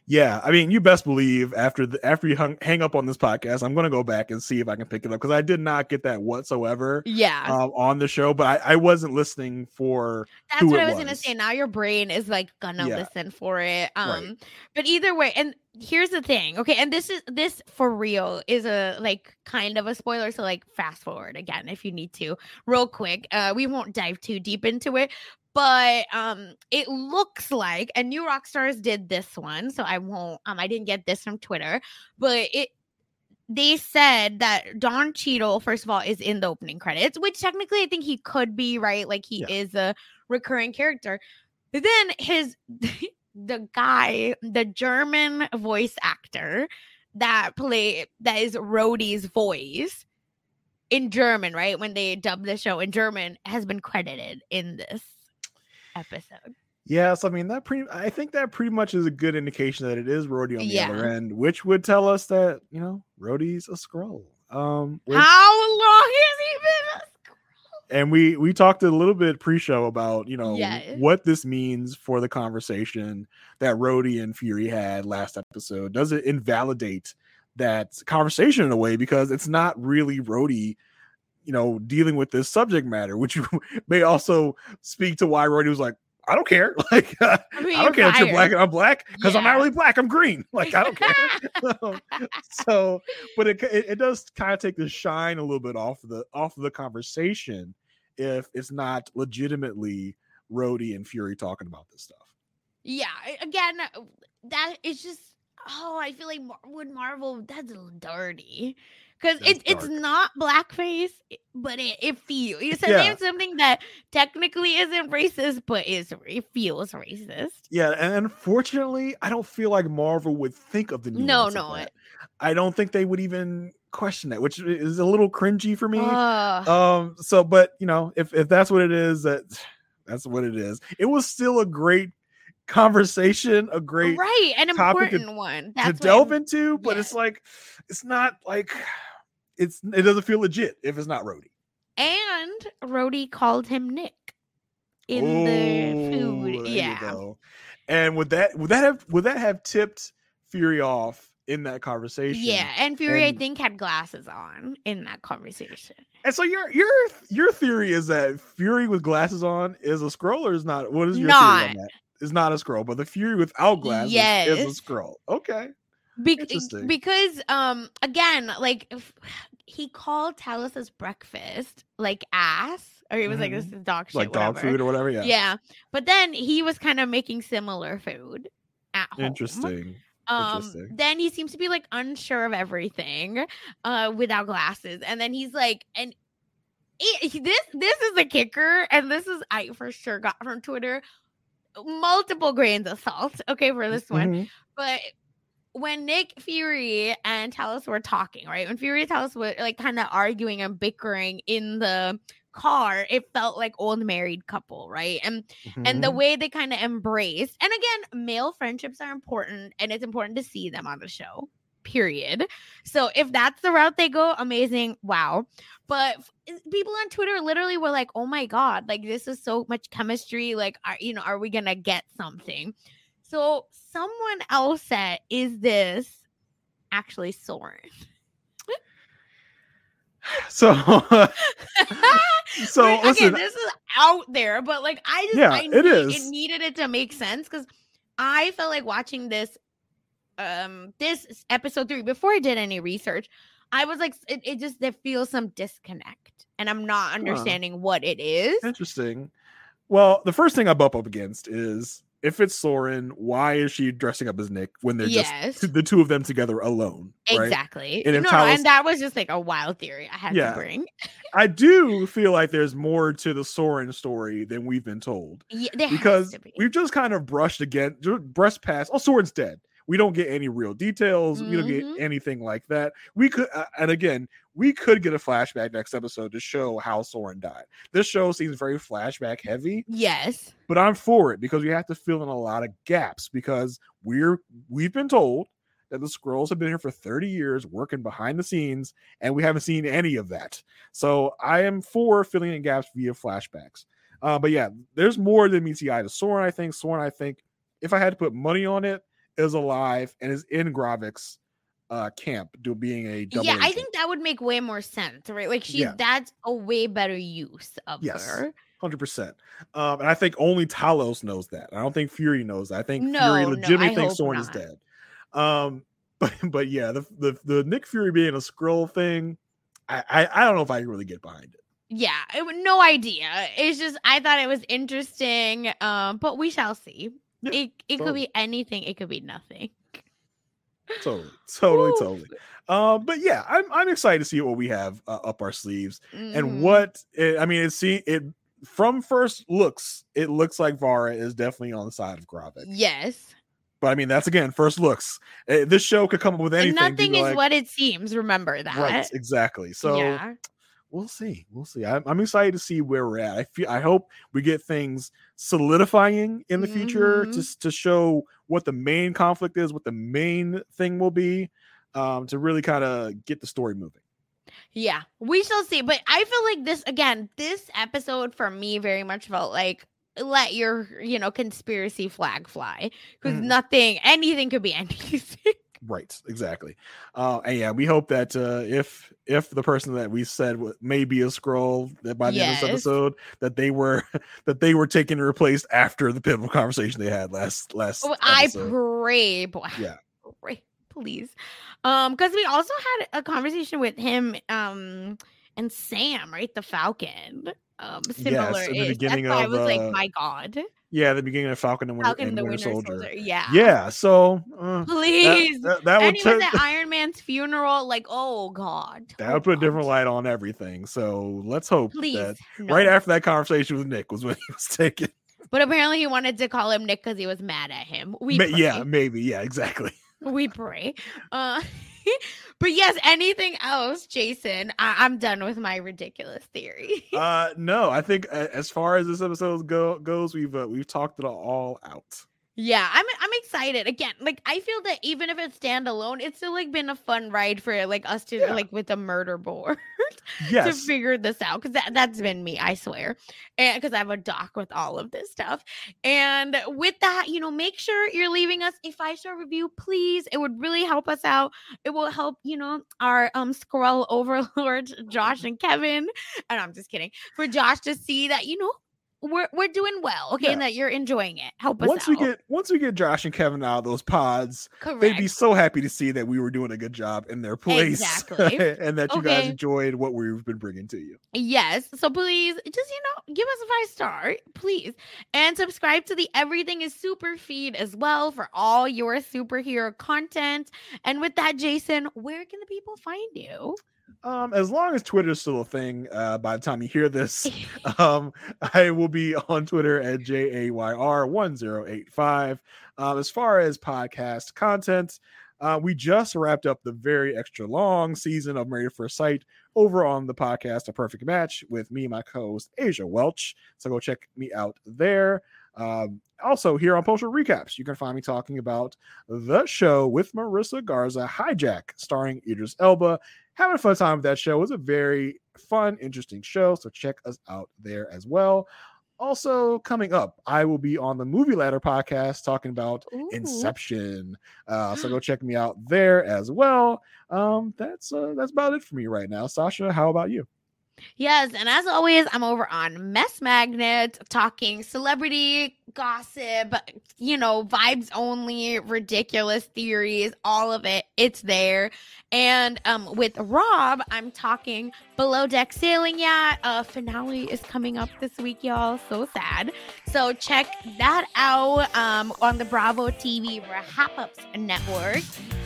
Yeah, I mean, you best believe after the after you hung, hang up on this podcast, I'm gonna go back and see if I can pick it up because I did not get that whatsoever Yeah. um, on the show, but I, I wasn't listening for That's what I was gonna say. Now your brain is like gonna Yeah. listen for it. Um Right. but either way, and here's the thing. Okay, and this is this for real is a like kind of a spoiler. So like fast forward again if you need to, real quick. Uh we won't dive too deep into it. But um it looks like and New Rockstars did this one, so I won't um I didn't get this from Twitter, but it they said that Don Cheadle, first of all, is in the opening credits, which technically I think he could be, right? Like he Yeah. is a recurring character. But then his the guy, the German voice actor that play that is Rhodey's voice in German, right? When they dub the show in German, has been credited in this episode. Yes, I mean that pretty. I think that pretty much is a good indication that it is Rhodey on the Yeah. other end, which would tell us that you know Rhodey's a Skrull. Um, which- How long has he been? a Skrull? and we we talked a little bit pre-show about you know Yes. what this means for the conversation that Rhodey and Fury had last episode. Does it invalidate that conversation in a way because it's not really Rhodey, you know, dealing with this subject matter, which may also speak to why Rhodey was like, I don't care, like I mean, don't care if you're black and I'm black because I'm not Yeah. really black. I'm green. Like I don't care. so, but it, it it does kind of take the shine a little bit off of the off of the conversation if it's not legitimately Rhodey and Fury talking about this stuff. Yeah, again, uh, that is just oh, I feel like Mar- with Marvel that's dirty because it, it's not blackface, but it it feels it's Yeah. something that technically isn't racist, but is it feels racist. Yeah, and unfortunately, I don't feel like Marvel would think of the No, no, it- I don't think they would even question that, which is a little cringy for me. Ugh. um so but you know if if that's what it is that that's what it is it was still a great conversation a great right, an topic to- important one. to That's what delve I'm- into but it's like it's not like it's it doesn't feel legit if it's not Rhodey. And Rhodey called him Nick in the food. Yeah. and would that would that have would that have tipped fury off in that conversation Yeah, and Fury, And- I think, had glasses on in that conversation. and so your your your theory is that fury with glasses on is a Skrull or is not what is your Not. theory on that is not a Skrull but the fury without glasses is a scroll okay Interesting. because um again like if, he called Talos's breakfast like ass or he was like this is dog shit Mm-hmm. like dog food or whatever yeah, yeah. but then he was kind of making similar food at home interesting um Interesting. then he seems to be like unsure of everything uh without glasses and then he's like and it, this this is a kicker and this is i for sure got from twitter multiple grains of salt okay for this one Mhm. but when Nick Fury and Talos were talking, right? When Fury and Talos were like kind of arguing and bickering in the car, it felt like old married couple, right? And and the Mhm. way they kind of embraced, and again, male friendships are important, and it's important to see them on the show. period. So if that's the route they go, amazing. Wow. But people on Twitter literally were like, "Oh my god, like this is so much chemistry. Like, are, you know, are we gonna get something?" So someone else said, "Is this actually Soren?" So, so Wait, listen, okay, this is out there, but like I just, Yeah, I it need, is. It needed it to make sense because I felt like watching this, um, this episode three before I did any research. I was like, it, it just there feels some disconnect, and I'm not understanding what it is. interesting. Well, the first thing I bump up against is if it's Soren, why is she dressing up as Nick when they're Yes. just the two of them together alone? Right? Exactly. And no, Talos- and that was just like a wild theory I had Yeah. to bring. I do feel like there's more to the Soren story than we've been told Yeah, because be. we've just kind of brushed again, ju- brushed past. Oh, Soren's dead. We don't get any real details. We don't get anything like that. We could, uh, and again, we could get a flashback next episode to show how Soren died. This show seems very flashback heavy, yes. but I'm for it because we have to fill in a lot of gaps because we're we've been told that the scrolls have been here for 30 years working behind the scenes and we haven't seen any of that. So I am for filling in gaps via flashbacks. Uh, but yeah, there's more than meets the eye to Soren. I think Soren. I think if I had to put money on it, is alive and is in Gravik's uh, camp, do being a double. yeah, I think that would make way more sense, right? Like she Yeah. that's a way better use of Yes. her. Hundred percent. Um, and I think only Talos knows that. I don't think Fury knows that. I think No, Fury no, legitimately I thinks Soren is dead. Um, but but yeah, the the, the Nick Fury being a Skrull thing, I, I I don't know if I can really get behind it. Yeah, it, no idea. It's just I thought it was interesting, um, but we shall see. It it could be anything. It could be nothing. Totally, totally, totally. Um, but yeah, I'm I'm excited to see what we have uh, up our sleeves Mhm. and what it, I mean. It see it from first looks. It looks like Varra is definitely on the side of Gravik. Yes, But I mean, that's again first looks. Uh, this show could come up with anything. and nothing is like- what it seems. Remember that. right exactly so yeah. We'll see we'll see I'm, I'm excited to see where we're at i feel i hope we get things solidifying in the future Mhm. to, show what the main conflict is what the main thing will be um to really kind of get the story moving Yeah, we shall see. But I feel like this again, this episode for me very much felt like let your, you know, conspiracy flag fly. Because Mhm. nothing, anything could be anything. Right exactly uh and yeah we hope that uh if if the person that we said may be a Skrull that by the end of this episode that they were that they were taken and replaced after the pivotal conversation they had last last Oh, I pray, boy. Yeah. Pray, please. Um, because we also had a conversation with him, um, and Sam, right? The Falcon. Um, similar. in the beginning of, I was uh, like, my God. Yeah, the beginning of Falcon and Winter, Falcon and the Winter, Winter Soldier. Soldier. Yeah. Yeah, so uh, Please. that, that would and he was ta- at Iron Man's funeral. Like, oh God. that oh, would put a different light on everything. So let's hope Please. that no. right after that conversation with Nick was when he was taken. But apparently he wanted to call him Nick because he was mad at him. We Ma- yeah, maybe. Yeah, exactly. we pray. Uh, but yes, anything else, Jason? I- I'm done with my ridiculous theory. Uh no, I think a- as far as this episode go- goes, we've uh, we've talked it all out. Yeah, I'm I'm excited. Again, like I feel that even if it's standalone, it's still like been a fun ride for like us to Yeah. like with the murder board to figure this out because that, that's been me, I swear. And because I have a doc with all of this stuff. And with that, you know, make sure you're leaving us a five star review, please. It would really help us out. It will help, you know, our um Skrull overlords, Josh and Kevin. And I'm just kidding. For Josh to see that, you know, we're we're doing well, okay, and that you're enjoying it. Help us Once out. we get once we get Josh and Kevin out of those pods, Correct. they'd be so happy to see that we were doing a good job in their place Exactly. and that you guys enjoyed what we've been bringing to you. Yes. So please just, you know, give us a five star, please. And subscribe to the Everything is Super feed as well for all your superhero content. And with that, Jason, where can the people find you? Um, as long as Twitter is still a thing, uh, by the time you hear this, um, I will be on Twitter at JAYR1085. Um, as far as podcast content, uh, we just wrapped up the very extra long season of Married at First Sight over on the podcast A Perfect Match with me and my co host Asia Welch. So go check me out there. Um, also, here on Postal Recaps, you can find me talking about the show with Marissa Garza, Hijack, starring Idris Elba. Having a fun time with that show. It was a very fun, interesting show. So check us out there as well. Also, coming up, I will be on the Movie Ladder podcast talking about Ooh. Inception. Uh, so go check me out there as well. Um, that's uh, that's about it for me right now. Sasha, how about you? Yes, and as always, I'm over on Mess Magnet talking celebrity gossip, you know, vibes only, ridiculous theories, all of it. It's there. And um with Rob, I'm talking Below Deck Sailing Yacht. Uh finale is coming up this week, y'all. So sad. So check that out um on the Bravo TV Wrap Ups Network.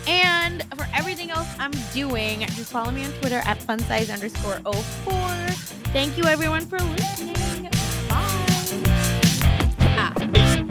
And for everything else I'm doing, just follow me on Twitter at funsize underscore 04 more. Thank you, everyone, for listening. Bye. Ah.